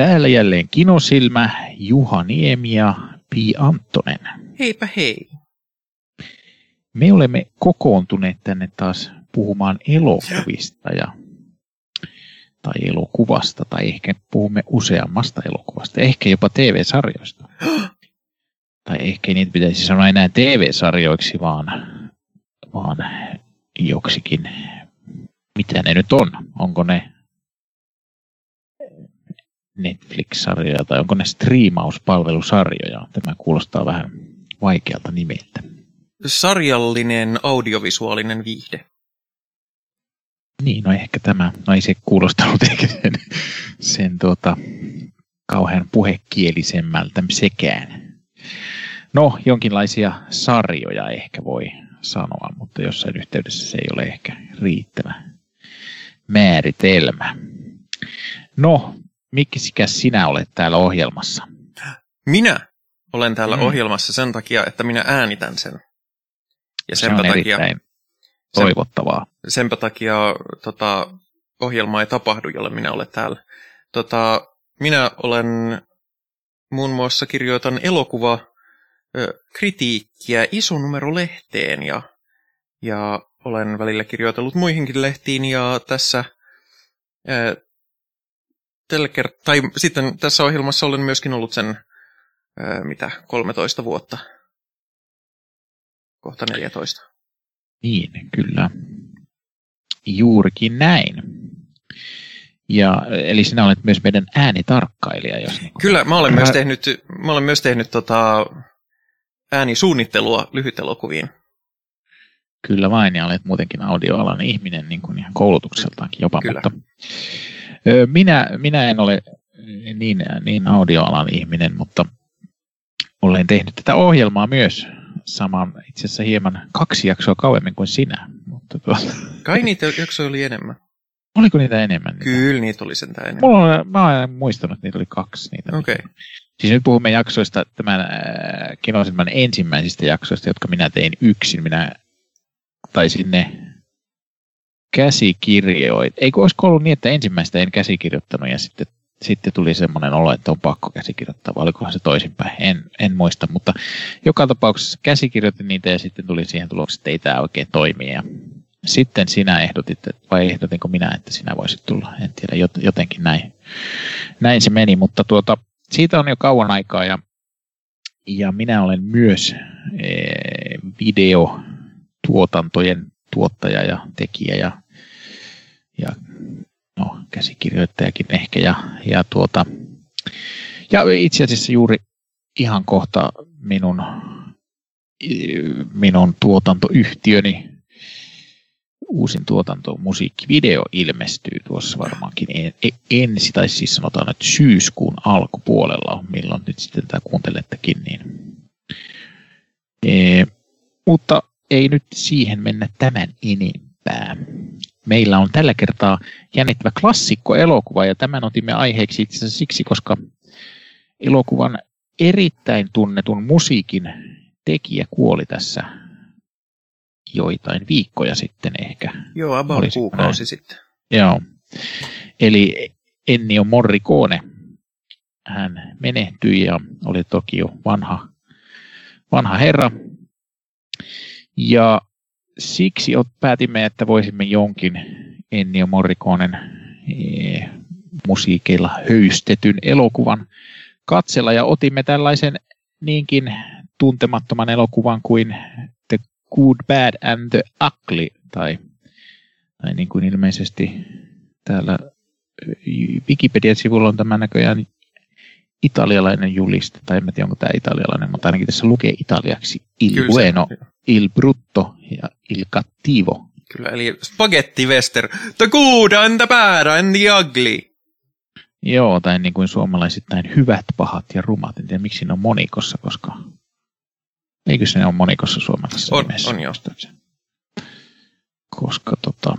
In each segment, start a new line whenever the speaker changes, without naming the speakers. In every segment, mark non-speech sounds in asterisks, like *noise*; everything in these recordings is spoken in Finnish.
Täällä jälleen Kinosilmä, Juha Niemi ja Pi Anttonen.
Heipä hei.
Me olemme kokoontuneet tänne taas puhumaan elokuvista ja tai elokuvasta, tai ehkä puhumme useammasta elokuvasta, ehkä jopa TV-sarjoista. *gasps* tai ehkä niitä pitäisi sanoa enää TV-sarjoiksi, vaan, vaan joksikin, mitä ne nyt on. Onko ne Netflix-sarjoja tai onko ne striimauspalvelusarjoja? Tämä kuulostaa vähän vaikealta nimeltä.
Sarjallinen audiovisuaalinen viihde.
Niin, no ehkä tämä, no ei se kuulostanut *laughs* ehkä sen, sen tuota, kauhean puhekielisemmältä sekään. No, jonkinlaisia sarjoja ehkä voi sanoa, mutta jossain yhteydessä se ei ole ehkä riittävä määritelmä. No, miksi sinä olet täällä ohjelmassa?
Minä olen täällä mm. ohjelmassa sen takia, että minä äänitän sen.
Ja sen takia, toivottavaa.
Sen, senpä takia tota, ohjelma ei tapahdu, jolle minä olen täällä. Tota, minä olen muun muassa kirjoitan elokuva kritiikkiä isonumerolehteen ja, ja olen välillä kirjoitellut muihinkin lehtiin ja tässä tällä kert- tai sitten tässä ohjelmassa olen myöskin ollut sen ö, mitä 13 vuotta. Kohta 14.
Niin, kyllä. Juurikin näin. Ja, eli sinä olet myös meidän äänitarkkailija. Jos niin
Kyllä, mä olen, myös tehnyt, mä olen myös tehnyt tota, äänisuunnittelua lyhytelokuviin.
Kyllä vain, ja olet muutenkin audioalan ihminen niin kuin ihan koulutukseltaankin jopa.
Kyllä.
Mutta, minä, minä en ole niin, niin audioalan ihminen, mutta olen tehnyt tätä ohjelmaa myös saman, itse asiassa hieman kaksi jaksoa kauemmin kuin sinä. Mutta tuota.
Kai niitä jaksoja oli enemmän.
Oliko niitä enemmän?
Niitä? Kyllä, niitä oli sentään enemmän.
Mulla on, mä olen muistanut, että niitä oli kaksi. Niitä
Okei. Okay.
Siis nyt puhumme jaksoista, tämän äh, Kinosilman ensimmäisistä jaksoista, jotka minä tein yksin. Minä taisin ne käsikirjoit. Eikö olisiko ollut niin, että ensimmäistä en käsikirjoittanut ja sitten sitten tuli semmoinen olo, että on pakko käsikirjoittaa, vai olikohan se toisinpäin, en, en muista, mutta joka tapauksessa käsikirjoitin niitä ja sitten tuli siihen tulokseen, että ei tämä oikein toimi. Ja sitten sinä ehdotit, vai ehdotinko minä, että sinä voisit tulla, en tiedä, jotenkin näin, näin se meni, mutta tuota, siitä on jo kauan aikaa ja, ja minä olen myös e, videotuotantojen tuottaja ja tekijä ja, ja no, käsikirjoittajakin ehkä. Ja, ja, tuota, ja itse asiassa juuri ihan kohta minun, minun tuotantoyhtiöni uusin tuotanto musiikkivideo ilmestyy tuossa varmaankin ensi, tai siis sanotaan, että syyskuun alkupuolella, milloin nyt sitten tämä kuuntelettekin, niin e, mutta ei nyt siihen mennä tämän enempää meillä on tällä kertaa jännittävä klassikko-elokuva, ja tämän otimme aiheeksi itse asiassa siksi, koska elokuvan erittäin tunnetun musiikin tekijä kuoli tässä joitain viikkoja sitten ehkä.
Joo, about kuukausi sitten.
Joo. Eli Ennio Morricone, hän menehtyi ja oli toki jo vanha, vanha herra. Ja siksi päätimme, että voisimme jonkin Ennio Morriconen e, musiikeilla höystetyn elokuvan katsella. Ja otimme tällaisen niinkin tuntemattoman elokuvan kuin The Good, Bad and the Ugly tai, tai niin kuin ilmeisesti täällä Wikipedia-sivulla on tämä näköjään italialainen juliste, tai en tiedä onko tämä italialainen, mutta ainakin tässä lukee italiaksi Il Kyllä Bueno, Il Brutto ja Il Cattivo.
Kyllä, eli spaghetti western, the good and the bad and the ugly.
Joo, tai niin kuin suomalaisittain hyvät, pahat ja rumat. En tiedä, miksi ne on monikossa, koska... Eikö se ole monikossa suomalaisessa
on, On jo.
Koska tota...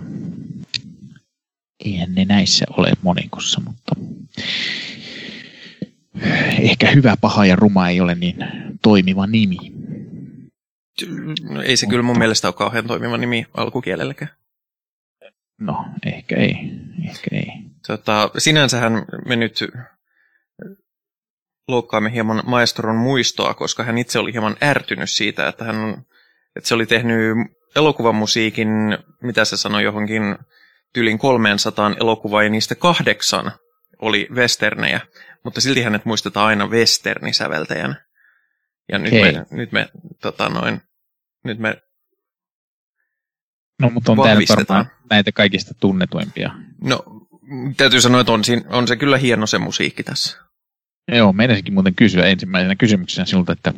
Eihän ne näissä ole monikossa, mutta ehkä hyvä, paha ja ruma ei ole niin toimiva nimi.
No, ei se kyllä mun mielestä ole kauhean toimiva nimi alkukielelläkään.
No, ehkä ei. Ehkä ei.
Tota, sinänsähän me nyt loukkaamme hieman maestron muistoa, koska hän itse oli hieman ärtynyt siitä, että hän että se oli tehnyt elokuvamusiikin, mitä se sanoi, johonkin tylin 300 elokuvaa, ja niistä kahdeksan oli westernejä, mutta silti hänet muistetaan aina westernisäveltäjän. Ja nyt
Hei.
me, nyt me, tota noin, nyt me
No, mutta on täällä varmaan näitä kaikista tunnetuimpia.
No, täytyy sanoa, että on, siinä, on se kyllä hieno se musiikki tässä.
Joo, meinasinkin muuten kysyä ensimmäisenä kysymyksenä sinulta, että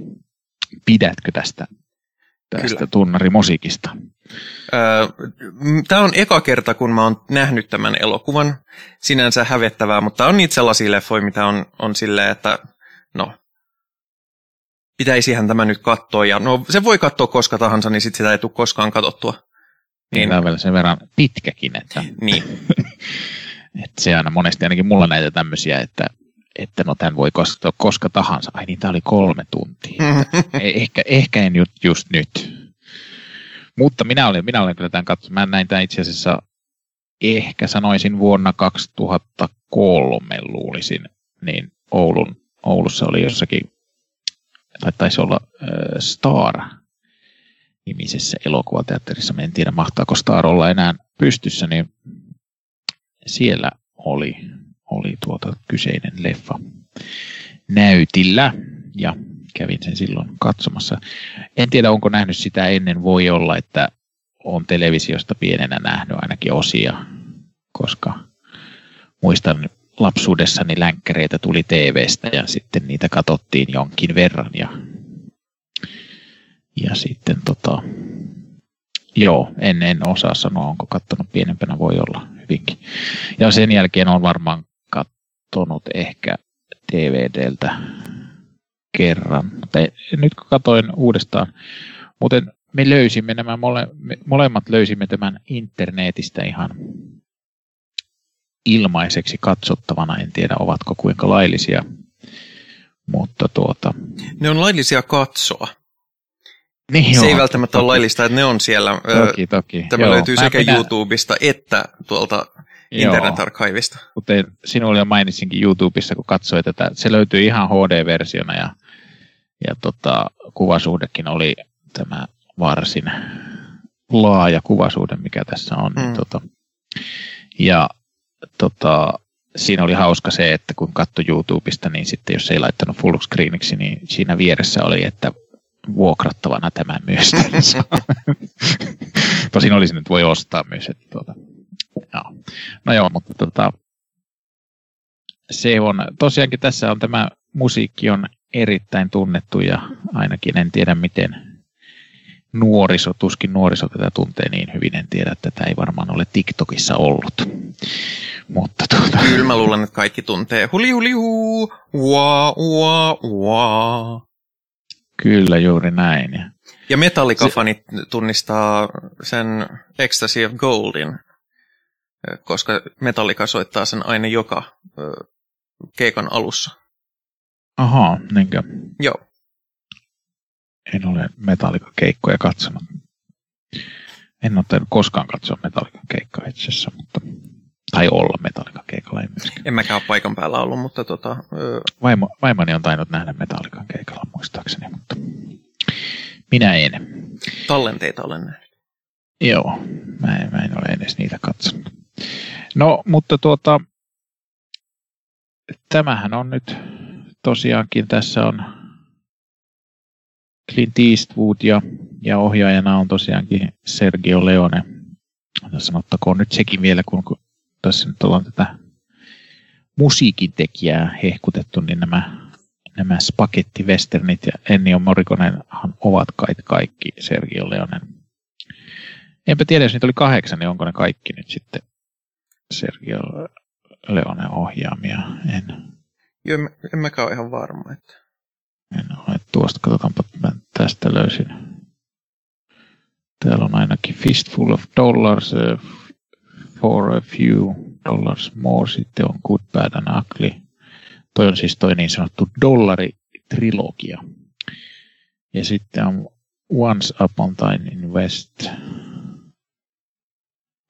pidätkö tästä, tästä
Kyllä.
tunnarimusiikista?
Tämä on eka kerta, kun mä oon nähnyt tämän elokuvan. Sinänsä hävettävää, mutta on niitä sellaisia leffoja, mitä on, on silleen, että no, pitäisihän tämä nyt katsoa. Ja no, se voi katsoa koska tahansa, niin sit sitä ei tule koskaan katsottua.
Niin. Tämä on vielä sen verran pitkäkin, että,
niin. *laughs*
että se aina monesti ainakin mulla näitä tämmöisiä, että, että no tämän voi koska, koska tahansa. Ai niin, tämä oli kolme tuntia. *laughs* Eh- ehkä, ehkä en just, just nyt. Mutta minä olen, minä olen kyllä tämän katsonut. Mä näin tämän itse asiassa ehkä sanoisin vuonna 2003 luulisin, niin Oulun, Oulussa oli jossakin, tai taisi olla äh, Star nimisessä elokuvateatterissa. Mä en tiedä, mahtaako Star olla enää pystyssä, niin siellä oli, oli tuota kyseinen leffa näytillä ja kävin sen silloin katsomassa. En tiedä, onko nähnyt sitä ennen. Voi olla, että on televisiosta pienenä nähnyt ainakin osia, koska muistan lapsuudessani länkkäreitä tuli TVstä ja sitten niitä katsottiin jonkin verran ja, ja sitten tota, joo, en, en osaa sanoa, onko kattonut pienempänä, voi olla hyvinkin. Ja sen jälkeen on varmaan kattonut ehkä DVDltä kerran. Mutta nyt kun katsoin uudestaan, muuten me löysimme nämä mole, me molemmat löysimme tämän internetistä ihan ilmaiseksi katsottavana. En tiedä, ovatko kuinka laillisia, mutta tuota...
Ne on laillisia katsoa.
Niin
se ei
joo,
välttämättä ole
toki,
laillista, että ne on siellä.
Toki, toki.
Tämä
Joo,
löytyy
mä-
sekä
minä-
YouTubesta että tuolta
joo.
internet-arkaivista.
kuten sinulle jo mainitsinkin YouTubessa, kun katsoit tätä, se löytyy ihan HD-versiona ja, ja tota, kuvasuhdekin oli tämä varsin laaja kuvasuhde, mikä tässä on.
Mm.
Niin, tota, ja tota, siinä oli hauska se, että kun katsoi YouTubesta, niin sitten jos ei laittanut full screeniksi, niin siinä vieressä oli, että vuokrattavana tämä myös. *laughs* Tosin olisi nyt voi ostaa myös. Että, tuota, joo. No joo, mutta tota, se on, tosiaankin tässä on tämä musiikki on erittäin tunnettu ja ainakin en tiedä miten nuoriso, tuskin nuoriso tätä tuntee niin hyvin, en tiedä, että tätä ei varmaan ole TikTokissa ollut. Mutta tuota,
Kyllä mä luulen, että kaikki tuntee. Huli huli huu, ua, ua, ua.
kyllä juuri näin. Ja,
Ja Metallica-fanit tunnistaa sen Ecstasy of Goldin, koska Metallica soittaa sen aina joka keikan alussa.
aha, niinkö,
Joo.
En ole Metallica-keikkoja katsonut. En ole tainnut koskaan katsoa Metallica-keikkaa itse asiassa, mutta, tai olla Metallica-keikalla ei myöskään.
En mäkään ole paikan päällä ollut, mutta tota, ö,
Vaimo, vaimoni on tainnut nähdä Metallican keikalla muistaakseni, mutta minä en.
tallenteita olen nähnyt.
Joo, mä en, mä en ole edes niitä katsonut. No, mutta tuota, tämähän on nyt tosiaankin, tässä on Clint Eastwood ja, ja ohjaajana on tosiaankin Sergio Leone. Sanottakoon nyt sekin vielä, kun, kun tässä nyt ollaan tätä musiikin tekijää hehkutettu, niin nämä, nämä spagettivesternit ja Ennio Morriconenhan ovat kai kaikki Sergio Leonen. Enpä tiedä, jos niitä oli kahdeksan, niin onko ne kaikki nyt sitten Sergio Leonen ohjaamia. En,
Joo, en, en mäkään ole ihan varma. Että.
En ole tuosta, katsotaanpa, mä tästä löysin. Täällä on ainakin Fistful of Dollars, uh, For a Few Dollars More, sitten on Good, Bad and Ugly. Toi on siis toi niin sanottu dollaritrilogia. Ja sitten on Once Upon Time in West.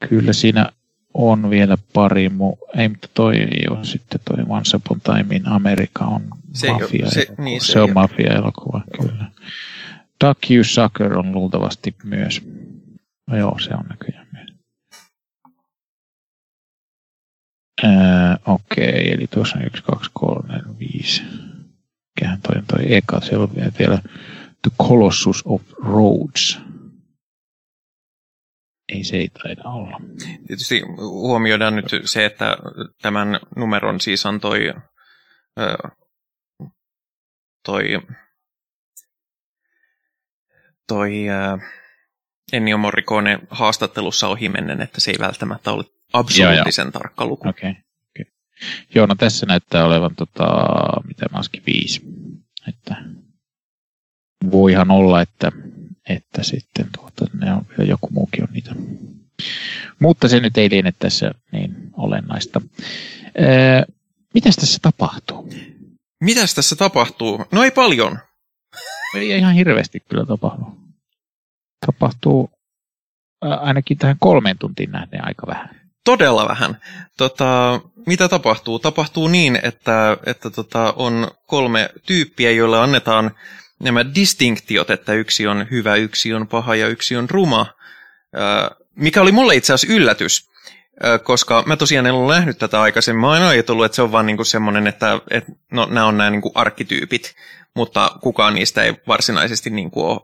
Kyllä siinä on vielä pari mu... Ei, mutta toi ei ole sitten toi Once Upon Time in America on
Se,
mafia
se, niin,
se, se on mafia-elokuva, kyllä. Duck You Sucker on luultavasti myös. No joo, se on näköjään myös. Okei, okay, eli tuossa on 1, 2, 3, 4, 5. Mikähän toi on toi eka, se on vielä The Colossus of Rhodes. Ei se ei taida olla.
Tietysti huomioidaan nyt se, että tämän numeron siis antoi toi, toi Ennio Morricone haastattelussa ohimennen, että se ei välttämättä ole absoluuttisen joo, joo. tarkka luku.
Okay. okay. Joo, no tässä näyttää olevan, tota, mitä mä viisi. Että voihan olla, että, että sitten tuota, ne on vielä joku muukin on niitä. Mutta se nyt ei liene tässä niin olennaista. Ää, mitäs tässä tapahtuu?
Mitäs tässä tapahtuu? No ei paljon.
Ei ihan hirveästi kyllä tapahdu. Tapahtuu ainakin tähän kolmeen tuntiin nähden aika vähän.
Todella vähän. Tota, mitä tapahtuu? Tapahtuu niin, että, että tota, on kolme tyyppiä, joille annetaan nämä distinktiot, että yksi on hyvä, yksi on paha ja yksi on ruma, mikä oli mulle itse asiassa yllätys, koska mä tosiaan en ole nähnyt tätä aikaisemmin. Mä aina ajatellut, että se on vaan niinku semmoinen, että, että no, nämä on nämä niinku arkkityypit, mutta kukaan niistä ei varsinaisesti niinku ole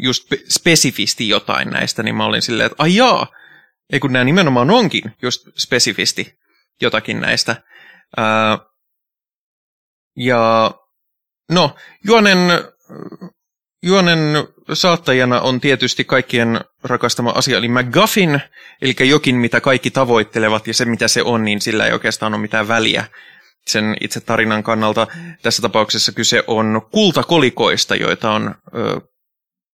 just spesifisti jotain näistä, niin mä olin silleen, että ai jaa, ei kun nämä nimenomaan onkin just spesifisti jotakin näistä. Ää, ja no, juonen Juonen saattajana on tietysti kaikkien rakastama asia, eli McGuffin, eli jokin, mitä kaikki tavoittelevat, ja se, mitä se on, niin sillä ei oikeastaan ole mitään väliä sen itse tarinan kannalta. Tässä tapauksessa kyse on kultakolikoista, joita on ö,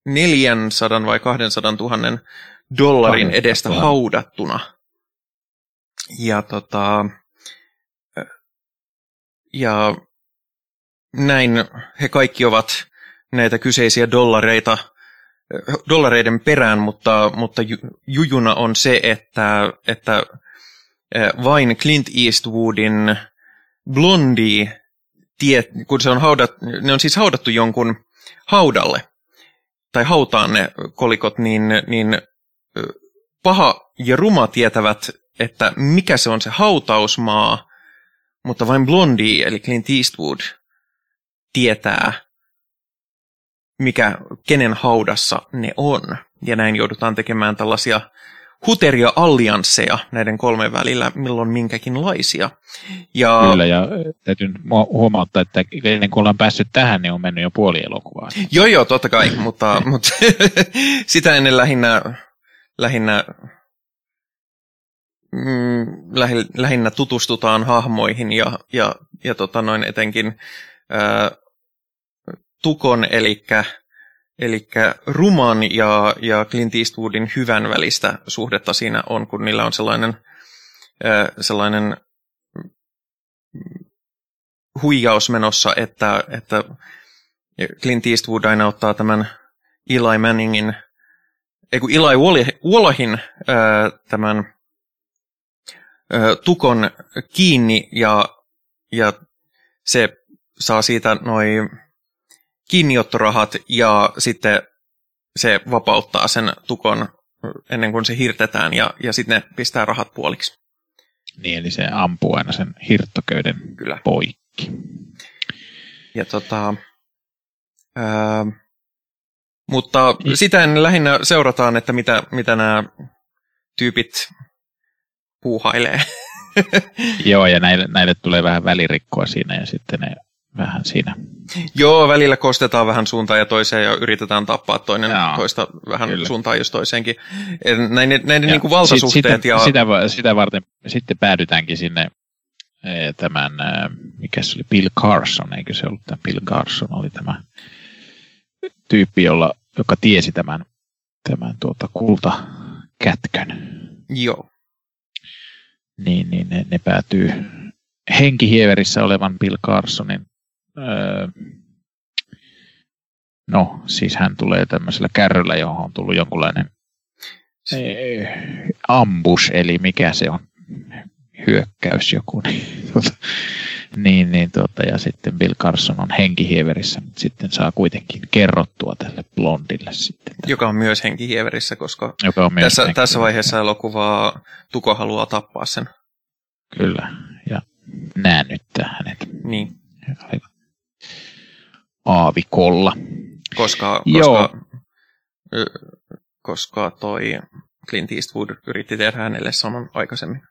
400 vai 200 000 dollarin edestä haudattuna. Ja tota, ja näin he kaikki ovat näitä kyseisiä dollareita, dollareiden perään, mutta, mutta jujuna on se, että, että vain Clint Eastwoodin blondi, tie, kun se on haudat, ne on siis haudattu jonkun haudalle, tai hautaan ne kolikot, niin, niin paha ja ruma tietävät, että mikä se on se hautausmaa, mutta vain blondi, eli Clint Eastwood, tietää, mikä, kenen haudassa ne on. Ja näin joudutaan tekemään tällaisia huteria alliansseja näiden kolmen välillä, milloin minkäkinlaisia.
Ja... Kyllä, ja täytyy huomauttaa, että ennen kuin ollaan päässyt tähän, niin on mennyt jo puoli elokuvaa.
Joo, joo, totta kai, mutta, mutta *laughs* sitä ennen lähinnä, lähinnä, mm, lähinnä tutustutaan hahmoihin ja, ja, ja tota noin etenkin ää, Tukon, eli Eli Ruman ja, ja Clint Eastwoodin hyvän välistä suhdetta siinä on, kun niillä on sellainen, sellainen huijaus menossa, että, että Clint Eastwood aina ottaa tämän Eli Manningin, ei kun Eli Wallahin tämän tukon kiinni ja, ja se saa siitä noin kiinniottorahat ja sitten se vapauttaa sen tukon ennen kuin se hirtetään ja, ja sitten ne pistää rahat puoliksi.
Niin, eli se ampuu aina sen hirttoköyden Kyllä. poikki.
Ja tota, ää, mutta niin. sitä en lähinnä seurataan, että mitä, mitä nämä tyypit puuhailee. *laughs*
Joo, ja näille, näille tulee vähän välirikkoa siinä ja sitten ne vähän siinä.
Joo, välillä kostetaan vähän suuntaan ja toiseen ja yritetään tappaa toinen Jaa, toista vähän kyllä. suuntaan jos toiseenkin. Näin, näin niin kuin valtasuhteet. Sit,
ja... sitä, sitä varten sitten päädytäänkin sinne eh, tämän, eh, mikä se oli, Bill Carson, eikö se ollut tämä Bill Carson, oli tämä tyyppi, jolla, joka tiesi tämän, tämän tuota kultakätkön.
Joo.
Niin, niin ne, ne päätyy henkihieverissä olevan Bill Carsonin Öö, no, siis hän tulee tämmöisellä kärryllä, johon on tullut jonkunlainen ambush, eli mikä se on, hyökkäys joku. Niin, *laughs* tuota, Niin, niin tuota, ja sitten Bill Carson on henkihieverissä, mutta sitten saa kuitenkin kerrottua tälle blondille sitten.
Joka on myös henkihieverissä, koska
Joka on myös
tässä, tässä vaiheessa elokuvaa Tuko haluaa tappaa sen.
Kyllä, ja näännyttää hänet.
Niin.
Aavikolla.
Koska,
Joo.
koska, ö, koska toi Clint Eastwood yritti tehdä hänelle saman aikaisemmin.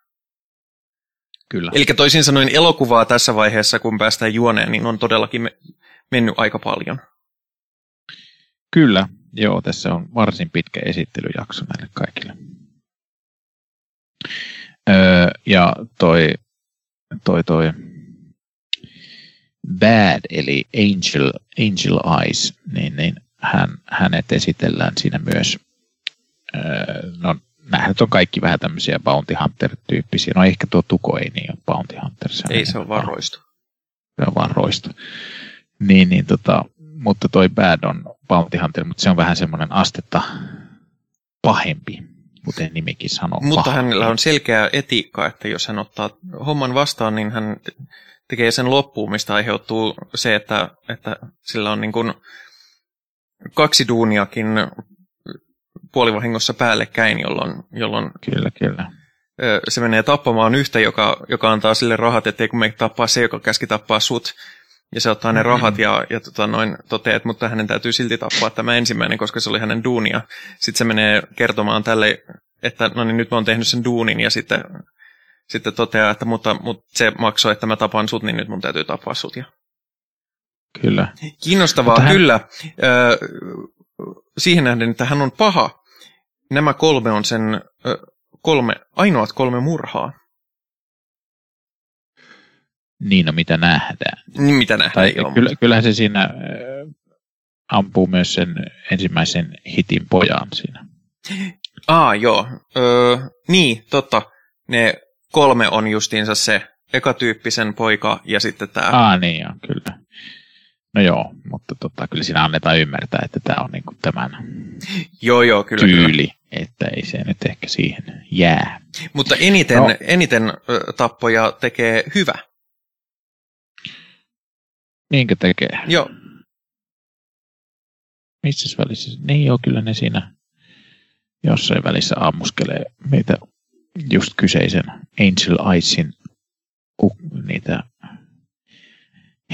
Kyllä.
Eli toisin sanoen elokuvaa tässä vaiheessa, kun päästään juoneen, niin on todellakin me- mennyt aika paljon.
Kyllä, joo, tässä on varsin pitkä esittelyjakso näille kaikille. Öö, ja toi, toi, toi Bad, eli Angel, Angel Eyes, niin, niin hän, hänet esitellään siinä myös. Öö, no, nämä nyt on kaikki vähän tämmöisiä Bounty Hunter-tyyppisiä. No ehkä tuo Tuko ei niin ole Bounty Hunter. Se
Ei se ole vaan roisto.
se on vaan roisto. Niin, niin tota, mutta toi Bad on Bounty Hunter, mutta se on vähän semmoinen astetta pahempi, kuten nimikin sanoo.
Mutta
pahempi.
hänellä on selkeä etiikka, että jos hän ottaa homman vastaan, niin hän tekee sen loppuun, mistä aiheutuu se, että, että sillä on niin kuin kaksi duuniakin puolivahingossa päällekkäin, jolloin, jolloin
Kyllä, kyllä.
se menee tappamaan yhtä, joka, joka antaa sille rahat, ettei kun me tappaa se, joka käski tappaa sut. Ja se ottaa ne rahat ja, ja tota noin, toteaa, että mutta hänen täytyy silti tappaa tämä ensimmäinen, koska se oli hänen duunia. Sitten se menee kertomaan tälle, että no niin nyt mä oon tehnyt sen duunin ja sitten, sitten toteaa, että mutta, mutta se maksoi, että mä tapan sut, niin nyt mun täytyy tappaa sut. Ja
kyllä.
Kiinnostavaa
Mutta hän-
kyllä. Ö, siihen nähden, että hän on paha. Nämä kolme on sen ö, kolme, ainoat kolme murhaa.
Niin, no mitä nähdään.
Niin mitä nähdään,
Tai
joo.
kyllä, kyllähän se siinä ampuu myös sen ensimmäisen hitin pojan siinä.
Aa, joo. Öö, niin, totta. Ne kolme on justiinsa se ekatyyppisen poika ja sitten tämä.
Ah, niin joo, kyllä. No joo, mutta tota, kyllä siinä annetaan ymmärtää, että tämä on niinku tämän
Joo, joo, kyllä. kyllä.
tyyli, että ei se nyt ehkä siihen jää.
Mutta eniten,
No.
eniten tappoja tekee hyvä.
Niinkö tekee?
Joo,
Missä välissä? Niin joo, kyllä ne siinä jossain välissä ammuskelee meitä just kyseisen Angel Eyesin niitä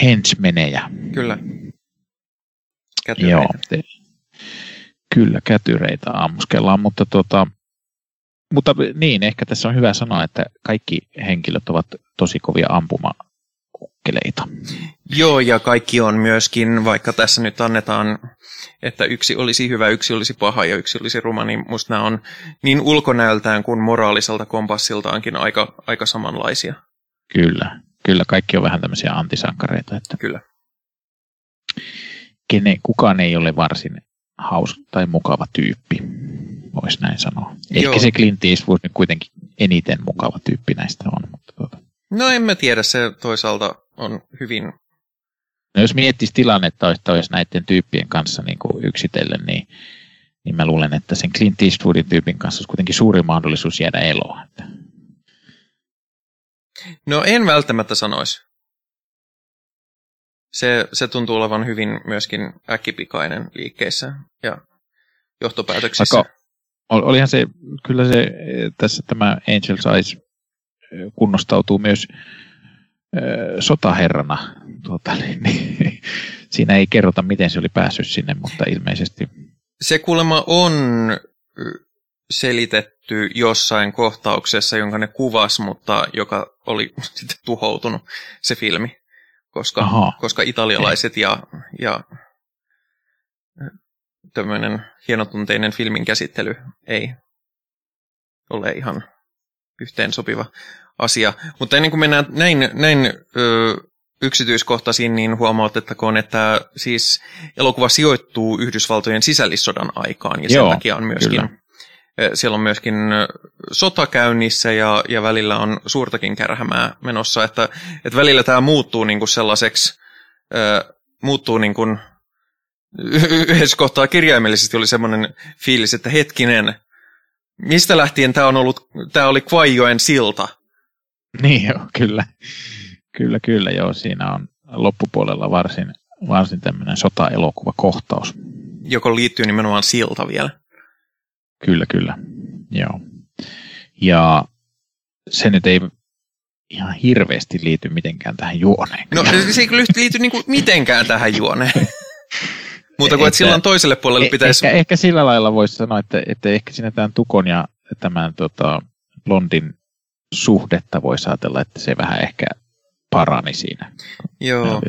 henchmenejä.
kyllä.
Joo,
Kätyreitä.
te, kyllä kätyreitä ammuskellaan, mutta tota, mutta niin, ehkä tässä on hyvä sanoa, että kaikki henkilöt ovat tosi kovia ampumakkeleita.
Joo, ja kaikki on myöskin, vaikka tässä nyt annetaan, että yksi olisi hyvä, yksi olisi paha ja yksi olisi ruma, niin musta nämä on niin ulkonäöltään kuin moraaliselta kompassiltaankin aika, aika samanlaisia.
Kyllä, kyllä kaikki on vähän tämmöisiä antisankareita, että
Kyllä.
kene, kukaan ei ole varsin hauska tai mukava tyyppi, voisi näin sanoa. Ehkä
Joo.
se Clint Eastwood nyt kuitenkin eniten mukava tyyppi näistä on, mutta tuota.
No en mä tiedä, se toisaalta on hyvin
No jos miettisi tilannetta, että olisi näiden tyyppien kanssa niin kuin yksitellen, niin, niin mä luulen, että sen Clint Eastwoodin tyypin kanssa olisi kuitenkin suuri mahdollisuus jäädä eloon. Että
No en välttämättä sanoisi. Se, se tuntuu olevan hyvin myöskin äkkipikainen liikkeissä ja johtopäätöksissä.
Vaikka- ol- olihan se, kyllä se eh, tässä tämä Angel's Eyes kunnostautuu myös sotaherrana. Tuota, niin, niin, siinä ei kerrota, miten se oli päässyt sinne, mutta ilmeisesti
Se kuulemma on selitetty jossain kohtauksessa, jonka ne kuvas, mutta joka oli *laughs* sitten tuhoutunut, se filmi. Koska,
Aha.
koska italialaiset ja, ja tämmöinen hienotunteinen filmin käsittely ei ole ihan yhteen sopiva asia. Mutta ennen kuin mennään näin, näin ö, yksityiskohtaisiin, niin huomautettakoon, että siis elokuva sijoittuu Yhdysvaltojen sisällissodan aikaan, ja
Joo,
sen takia on myöskin,
kyllä.
siellä on myöskin sota käynnissä, ja, ja välillä on suurtakin kärhämää menossa, että, että välillä tämä muuttuu niin kuin sellaiseksi, ö, muuttuu niin kuin, yhdessä kohtaa kirjaimellisesti oli semmoinen fiilis, että hetkinen, mistä lähtien tämä on ollut, tämä oli Kvajoen silta, *laughs*
niin joo, kyllä. Kyllä, kyllä, joo. Siinä on loppupuolella varsin, varsin tämmöinen sota-elokuvakohtaus.
Joko liittyy nimenomaan silta vielä.
Kyllä, kyllä. Joo. Ja se nyt ei ihan hirveästi liity mitenkään tähän juoneen.
No se ei liity, liity niinku mitenkään tähän juoneen. Mutta kun et silloin toiselle puolelle
e-
pitäisi...
Ehkä, ehkä sillä lailla voisi sanoa, että, että ehkä siinä tämän Tukon ja tämän tota, Blondin suhdetta voisi ajatella, että se vähän ehkä parani siinä.
Joo.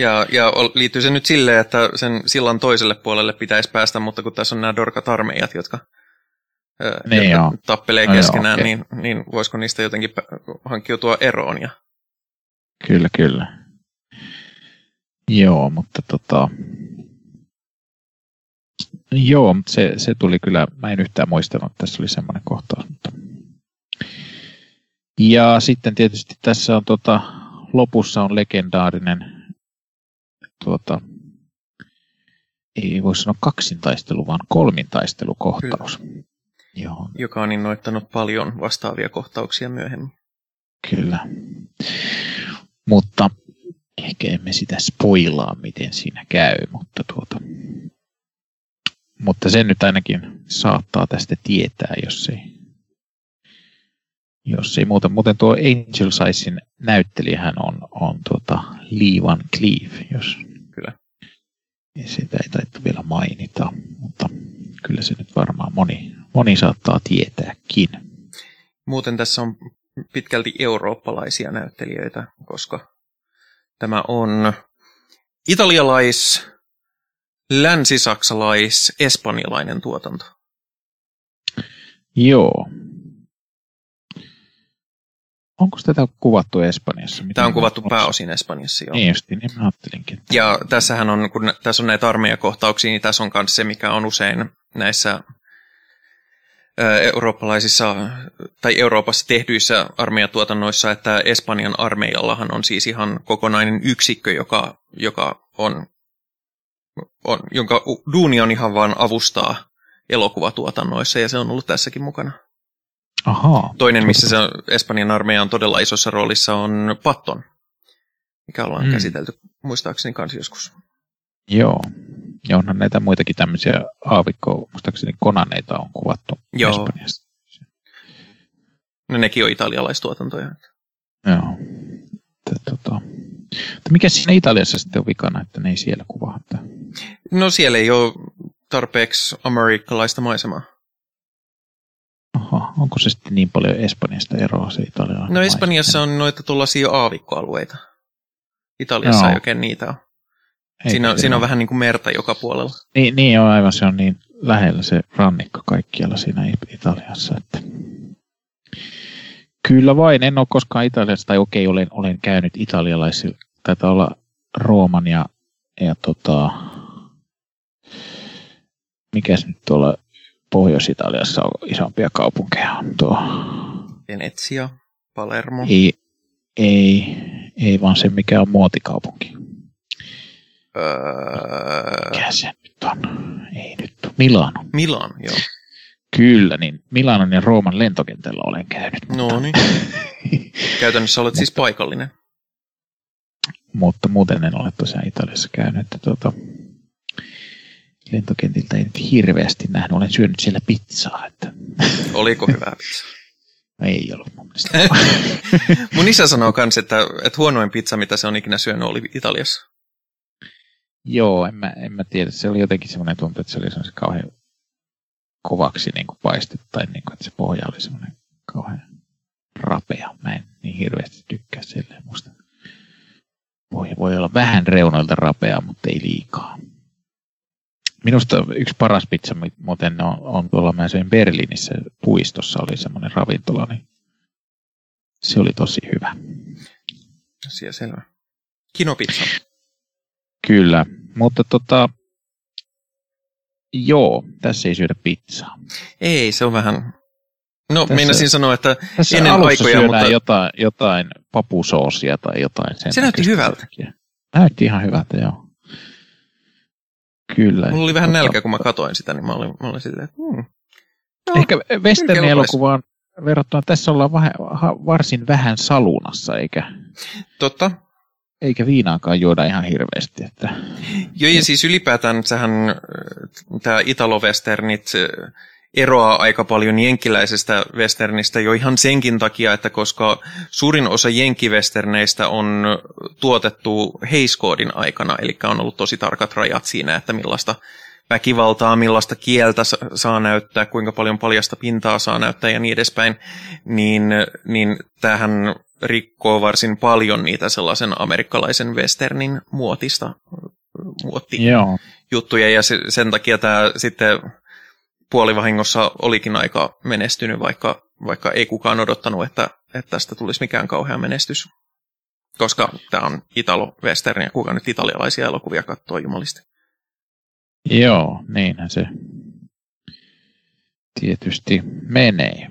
Ja, ja liittyy se nyt silleen, että sen sillan toiselle puolelle pitäisi päästä, mutta kun tässä on nämä dorkat armeijat, jotka, niin jotka tappelee no keskenään, joo, okay. niin, niin voisiko niistä jotenkin hankkiutua eroon? Ja...
Kyllä, kyllä. Joo, mutta tota... Joo, mutta se, se tuli kyllä, mä en yhtään muistanut, että tässä oli semmoinen kohtaus. Mutta... Ja sitten tietysti tässä on tota, lopussa on legendaarinen tuota, ei voi sanoa kaksintaistelu, vaan kolmintaistelukohtaus. Kyllä.
Joo. Joka on innoittanut paljon vastaavia kohtauksia myöhemmin.
Kyllä. Mutta ehkä emme sitä spoilaa, miten siinä käy, mutta tuota, mutta sen nyt ainakin saattaa tästä tietää, jos ei, jos ei muuta. Muuten tuo Angel Sizein näyttelijähän on, on tuota Lee Van Cleef, jos
kyllä.
Sitä ei taittu vielä mainita, mutta kyllä se nyt varmaan moni, moni saattaa tietääkin.
Muuten tässä on pitkälti eurooppalaisia näyttelijöitä, koska Tämä on italialais, länsisaksalais, espanjalainen tuotanto.
Joo. Onko tätä kuvattu Espanjassa?
Tämä on kuvattu pääosin Espanjassa, joo.
Niin just, niin mä ajattelinkin.
Ja tässähän on, kun tässä on näitä armeijakohtauksia, niin tässä on myös se, mikä on usein näissä eurooppalaisissa tai Euroopassa tehdyissä armeijatuotannoissa, että Espanjan armeijallahan on siis ihan kokonainen yksikkö, joka, joka on, on, jonka duuni on ihan vain avustaa elokuvatuotannoissa, ja se on ollut tässäkin mukana.
Aha.
Toinen, missä se Espanjan armeija on todella isossa roolissa, on Patton, mikä ollaan mm. käsitelty muistaakseni kanssa joskus.
Joo. Ja onhan näitä muitakin tämmöisiä aavikkoa, muistaakseni konaneita on kuvattu Joo. Espanjassa.
No nekin on italialaistuotantoja.
Joo. Tota, mikä siinä Italiassa sitten on vikana, että ne ei siellä kuvaa? Että...
No siellä ei ole tarpeeksi amerikkalaista maisemaa.
Onko se sitten niin paljon Espanjasta eroa se italialainen
No Espanjassa on noita tuollaisia aavikkoalueita. Italiassa Joo. ei oikein niitä ole. siinä on, siinä on vähän niin kuin merta joka puolella.
Niin, niin on aivan, se on niin lähellä se rannikko kaikkialla siinä Italiassa. Että... Kyllä vain, en ole koskaan Italiassa, tai okei, olen, olen käynyt italialaisilla, taitaa olla Rooman ja, ja tota, mikäs nyt tuolla Pohjois-Italiassa on isompia kaupunkeja. On tuo...
Venetsia, Palermo.
Ei, ei, ei vaan se mikä on muotikaupunki.
Öö...
Mikä se nyt on? Ei nyt. Milano.
Milano, joo.
Kyllä, niin Milanon ja Rooman lentokentällä olen käynyt.
No niin. *laughs* Käytännössä olet siis paikallinen.
Mutta muuten en ole tosiaan Italiassa käynyt. Että tuota, lentokentiltä ei nyt hirveästi nähnyt. Olen syönyt siellä pizzaa. Että...
Oliko hyvää pizzaa? *laughs*
No ei ollut mun mielestä. *laughs*
mun isä sanoo myös, että, että huonoin pizza, mitä se on ikinä syönyt, oli Italiassa.
Joo, en mä, en mä tiedä. Se oli jotenkin semmoinen tuntu, että se oli semmoinen kauhean kovaksi niin kuin paistettu, tai niin kuin, että se pohja oli semmoinen kauhean rapea. Mä en niin hirveästi tykkää silleen musta. Pohja voi olla vähän reunoilta rapea, mutta ei liikaa. Minusta yksi paras pizza muuten on, on tuolla mä söin Berliinissä puistossa oli semmoinen ravintola, niin se oli tosi hyvä.
Asia selvä. Kinopizza.
Kyllä, mutta tota, joo, tässä ei syödä pizzaa.
Ei, se on vähän... No, tässä, meinasin sanoa, että
tässä
ennen aikoja, mutta...
jotain, jotain papusoosia tai jotain sen.
Se näytti hyvältä.
Näytti ihan hyvältä, joo. Kyllä.
Mulla oli vähän nälkä, kun mä katoin sitä, niin mä olin, mä olin silleen, että hmm.
no, Ehkä Westernin elokuvaan verrattuna tässä ollaan vähän, varsin vähän salunassa, eikä
Totta.
Eikä viinaakaan juoda ihan hirveästi. Että...
Joo, ja siis ylipäätään sehän tämä Italo-westernit eroaa aika paljon jenkkiläisestä westernistä jo ihan senkin takia, että koska suurin osa jenkkiwesterneistä on tuotettu heiskoodin aikana, eli on ollut tosi tarkat rajat siinä, että millaista väkivaltaa, millaista kieltä saa näyttää, kuinka paljon paljasta pintaa saa näyttää ja niin edespäin, niin, niin tähän rikkoo varsin paljon niitä sellaisen amerikkalaisen westernin muotista muotti Joo. juttuja ja se, sen takia tämä sitten puolivahingossa olikin aika menestynyt, vaikka, vaikka ei kukaan odottanut, että, että tästä tulisi mikään kauhea menestys. Koska tämä on Italo-western ja kuka nyt italialaisia elokuvia katsoo jumalisti.
Joo, niinhän se tietysti menee.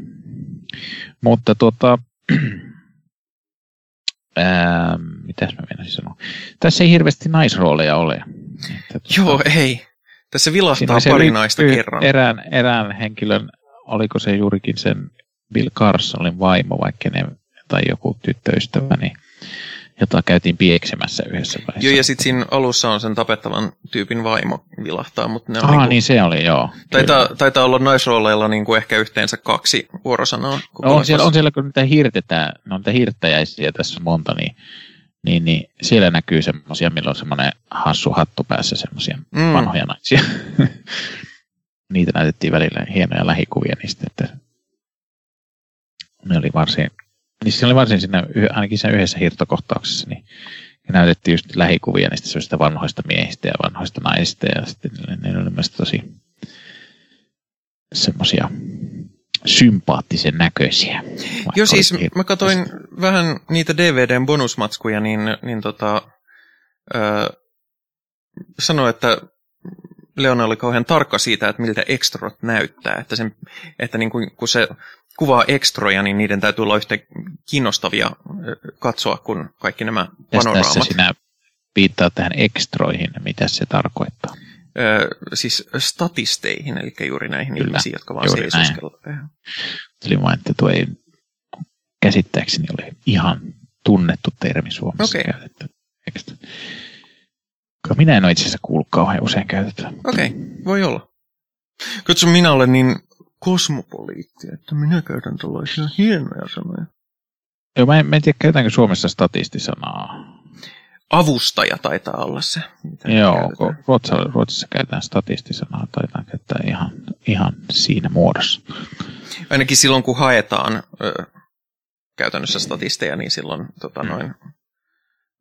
Mutta tuota, *clears throat* ää, mitäs mä menisin sanoa? Tässä ei hirveästi naisrooleja ole.
Että, tuota, Joo, ei. Tässä vilahtaa pari naista kerran.
Erään, erään henkilön, oliko se juurikin sen Bill Carsonin vaimo, vaikka ne, tai joku tyttöystävä, niin jota käytiin pieksemässä yhdessä vaiheessa.
Joo, ja sitten siinä alussa on sen tapettavan tyypin vaimo vilahtaa, mutta ne
on... Ah, niin, kuin, niin se oli, joo.
Taitaa, taitaa olla naisrooleilla niin kuin ehkä yhteensä kaksi vuorosanaa.
No, on, siellä, on siellä, kun niitä hirtetään, no niitä hirttäjäisiä tässä monta, niin, niin, niin siellä näkyy semmoisia, milloin on semmoinen hassu hattu päässä, semmoisia mm. vanhoja naisia. *laughs* niitä näytettiin välillä hienoja lähikuvia niistä, että ne oli varsin niin se oli varsin siinä, ainakin siinä yhdessä hirtokohtauksessa, niin näytettiin just lähikuvia niistä sellaisista vanhoista miehistä ja vanhoista naisista, ja sitten ne, ne oli mielestäni tosi semmoisia sympaattisen näköisiä.
Joo siis mä katsoin vähän niitä DVDn bonusmatskuja, niin, niin tota, öö, sanoi, että Leona oli kauhean tarkka siitä, että miltä ekstrot näyttää, että, sen, että niin kuin, kun se kuvaa ekstroja, niin niiden täytyy olla yhtä kiinnostavia katsoa kuin kaikki nämä panoraamat.
Tässä sinä viittaa tähän ekstroihin, mitä se tarkoittaa?
Öö, siis statisteihin, eli juuri näihin Kyllä, ihmisiin, jotka vaan seisoskelevat.
Eli vain, että tuo ei käsittääkseni ole ihan tunnettu termi Suomessa okay. käytetty. Minä en ole itse asiassa kuullut kauhean usein käytettyä.
Okei, okay, voi olla. Katso, minä olen niin kosmopoliitti, että minä käytän tällaisia hienoja sanoja.
Joo, mä en, mä en tiedä, käytetäänkö Suomessa statistisanaa.
Avustaja taitaa olla se.
Mitä Joo, Ruotsissa, Ruotsissa käytetään statistisanaa, taitaa käyttää ihan, ihan siinä muodossa.
Ainakin silloin, kun haetaan ö, käytännössä statisteja, niin silloin, tota noin,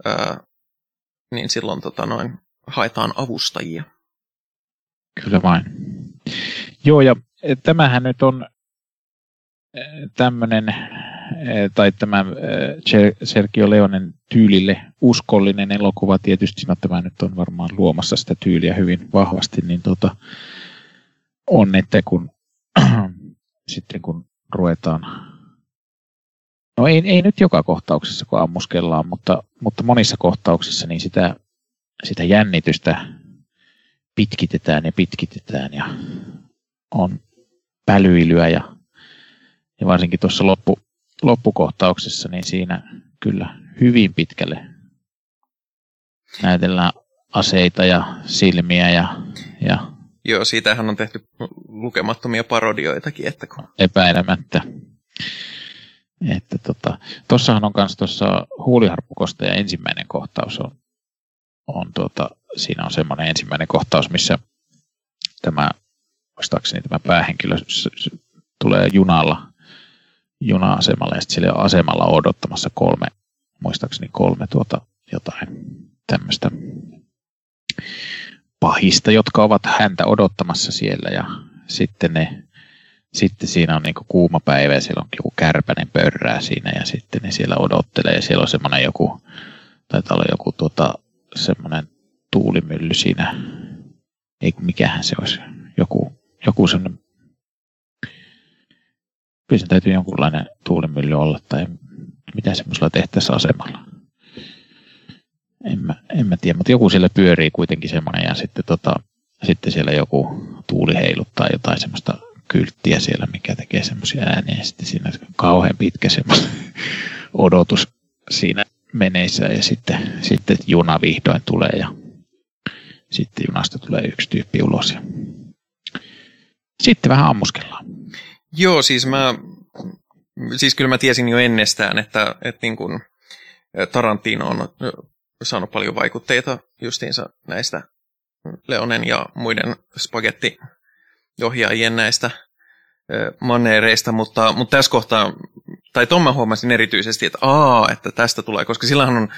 ö, niin silloin tota noin, haetaan avustajia.
Kyllä vain. Joo, ja tämähän nyt on eh, tämmöinen, tai tämä eh, Sergio Leonen tyylille uskollinen elokuva, tietysti no, tämä nyt on varmaan luomassa sitä tyyliä hyvin vahvasti, niin tota, on, että kun *clears throat* sitten kun ruvetaan, no ei, ei nyt joka kohtauksessa kun ammuskellaan, mutta, mutta monissa kohtauksissa niin sitä, sitä jännitystä pitkitetään ja pitkitetään ja on pälyilyä ja, ja varsinkin tuossa loppu, loppukohtauksessa, niin siinä kyllä hyvin pitkälle näytellään aseita ja silmiä ja, ja
Joo, siitähän on tehty lukemattomia parodioitakin. Että kun...
Epäilemättä. Että tota, tossahan on myös tuossa huuliharpukosta ja ensimmäinen kohtaus on, on tuota, siinä on semmoinen ensimmäinen kohtaus, missä tämä muistaakseni tämä päähenkilö tulee junalla juna-asemalle ja sitten asemalla odottamassa kolme, muistaakseni kolme tuota jotain tämmöistä pahista, jotka ovat häntä odottamassa siellä ja sitten ne sitten siinä on niinku kuuma päivä ja siellä on joku kärpänen pörrää siinä ja sitten ne siellä odottelee ja siellä on semmoinen joku, taitaa olla joku tuota, semmoinen tuulimylly siinä, ei mikähän se olisi, joku joku sen, kyllä se täytyy jonkunlainen tuulimylly olla tai mitä semmoisella tehtäisiin asemalla. En mä, en mä tiedä, mutta joku siellä pyörii kuitenkin semmoinen ja sitten, tota, sitten siellä joku tuuli heiluttaa jotain semmoista kylttiä siellä, mikä tekee semmoisia ääniä ja sitten siinä kauhean pitkä semmoinen *laughs* odotus siinä meneissä ja sitten, sitten juna vihdoin tulee ja sitten junasta tulee yksi tyyppi ulos ja sitten vähän ammuskellaan.
Joo, siis mä, siis kyllä mä tiesin jo ennestään, että, että niin kuin Tarantino on saanut paljon vaikutteita justiinsa näistä Leonen ja muiden spagettiohjaajien näistä maneereista, mutta, mutta tässä kohtaa, tai tuon mä huomasin erityisesti, että aa, että tästä tulee, koska sillähän on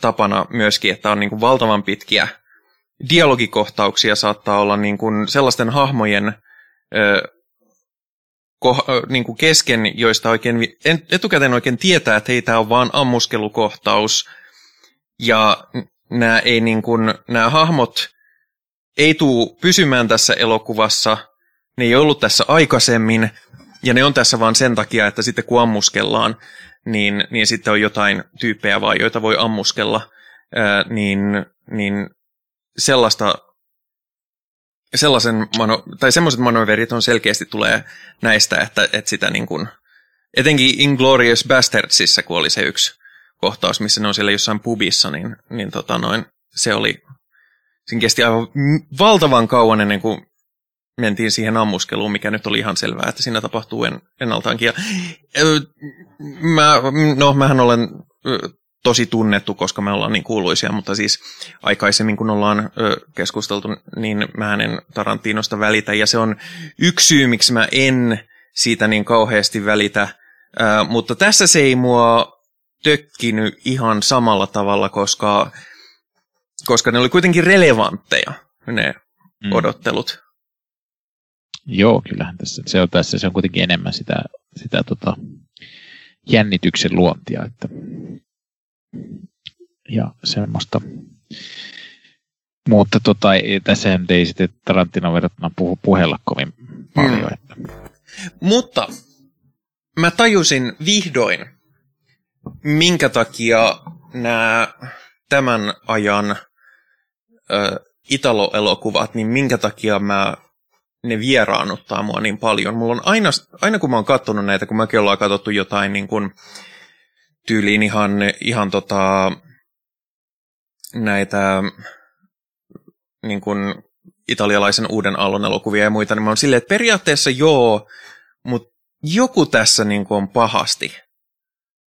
tapana myöskin, että on niin kuin valtavan pitkiä dialogikohtauksia saattaa olla niin kuin sellaisten hahmojen ko, niin kuin kesken, joista oikein, etukäteen oikein tietää, että hei, tämä on vaan ammuskelukohtaus, ja nämä, ei niin kuin, nämä hahmot ei tule pysymään tässä elokuvassa, ne ei ollut tässä aikaisemmin, ja ne on tässä vaan sen takia, että sitten kun ammuskellaan, niin, niin sitten on jotain tyyppejä vaan, joita voi ammuskella, ää, niin, niin sellaista sellaisen mano, tai semmoiset manöverit on selkeästi tulee näistä, että, että sitä niin kuin, etenkin Inglorious Bastardsissa, kun oli se yksi kohtaus, missä ne on siellä jossain pubissa, niin, niin tota noin, se oli, siinä kesti aivan valtavan kauan ennen kuin mentiin siihen ammuskeluun, mikä nyt oli ihan selvää, että siinä tapahtuu en, ennaltaankin. Ja, mä, no, mähän olen tosi tunnettu, koska me ollaan niin kuuluisia, mutta siis aikaisemmin kun ollaan keskusteltu, niin mä en Tarantinosta välitä, ja se on yksi syy, miksi mä en siitä niin kauheasti välitä, mutta tässä se ei mua tökkinyt ihan samalla tavalla, koska, koska ne oli kuitenkin relevantteja, ne mm. odottelut.
Joo, kyllähän tässä se on, tässä se on kuitenkin enemmän sitä, sitä tota, jännityksen luontia, että ja semmoista. Mutta tota, ei, tässä ei sitten Tarantino verrattuna puhu puhella kovin paljon. Mm. Että.
Mutta mä tajusin vihdoin, minkä takia nämä tämän ajan ö, Italo-elokuvat, niin minkä takia mä ne vieraannuttaa mua niin paljon. Mulla on aina, aina kun mä oon katsonut näitä, kun mäkin ollaan katsottu jotain niin kuin, tyyliin ihan, ihan tota, näitä niin kuin italialaisen uuden aallon elokuvia ja muita, niin mä oon silleen, että periaatteessa joo, mutta joku tässä niin kuin on pahasti.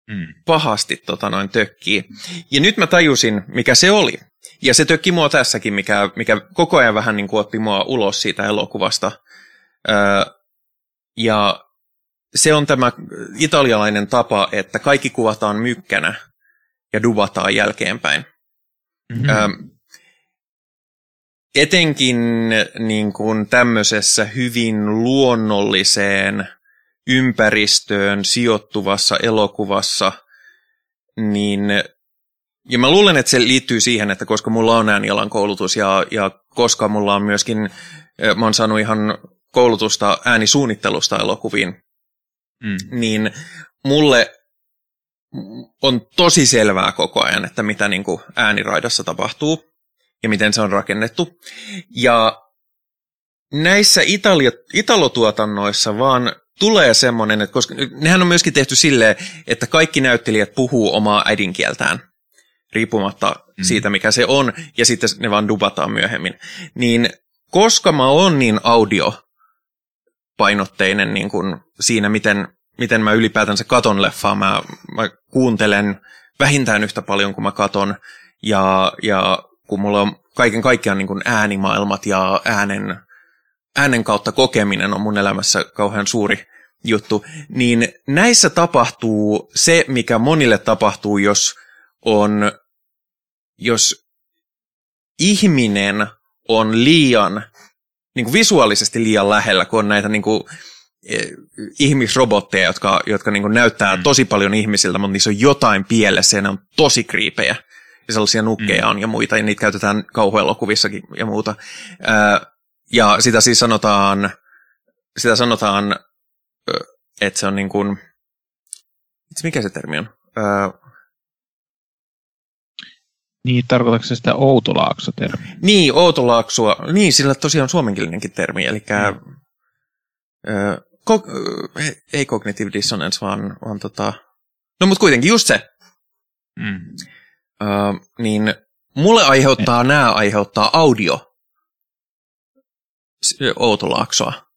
Mm. Pahasti tota noin tökkii. Ja nyt mä tajusin, mikä se oli. Ja se tökki mua tässäkin, mikä, mikä koko ajan vähän niin kuin otti mua ulos siitä elokuvasta. Öö, ja se on tämä italialainen tapa, että kaikki kuvataan mykkänä ja duvataan jälkeenpäin. Mm-hmm. Ö, etenkin niin kuin tämmöisessä hyvin luonnolliseen ympäristöön sijoittuvassa elokuvassa, niin ja mä luulen, että se liittyy siihen, että koska mulla on äänialan koulutus ja, ja koska mulla on myöskin, mä oon saanut ihan koulutusta äänisuunnittelusta elokuviin, mm. niin mulle on tosi selvää koko ajan, että mitä niin kuin ääniraidassa tapahtuu ja miten se on rakennettu. Ja näissä Italia, italotuotannoissa vaan tulee semmoinen, että koska nehän on myöskin tehty silleen, että kaikki näyttelijät puhuu omaa äidinkieltään, riippumatta mm. siitä, mikä se on, ja sitten ne vaan dubataan myöhemmin. Niin koska mä oon niin audio painotteinen niin kuin siinä, miten, miten mä ylipäätänsä katon leffaa. Mä, mä kuuntelen vähintään yhtä paljon kuin mä katon. Ja, ja kun mulla on kaiken kaikkiaan niin kuin äänimaailmat ja äänen, äänen kautta kokeminen on mun elämässä kauhean suuri juttu, niin näissä tapahtuu se, mikä monille tapahtuu, jos on, jos ihminen on liian niin kuin visuaalisesti liian lähellä, kun on näitä niin kuin, eh, ihmisrobotteja, jotka, jotka niin kuin näyttää mm. tosi paljon ihmisiltä, mutta niissä on jotain pielessä ja ne on tosi kriipejä. Ja sellaisia nukkeja mm. on ja muita, ja niitä käytetään kauhuelokuvissakin ja muuta. Ää, ja sitä siis sanotaan, sitä sanotaan, että se on niin kuin, mikä se termi on?
Niin, tarkoitatko se sitä Outolaakso-termiä?
Niin, Outolaaksua. Niin, sillä tosiaan suomenkielinenkin termi, eli mm. ö, ko, ei cognitive dissonance, vaan, vaan tota... No, mutta kuitenkin just se.
Mm.
Öö, niin mulle aiheuttaa nämä aiheuttaa audio outolaaksoa.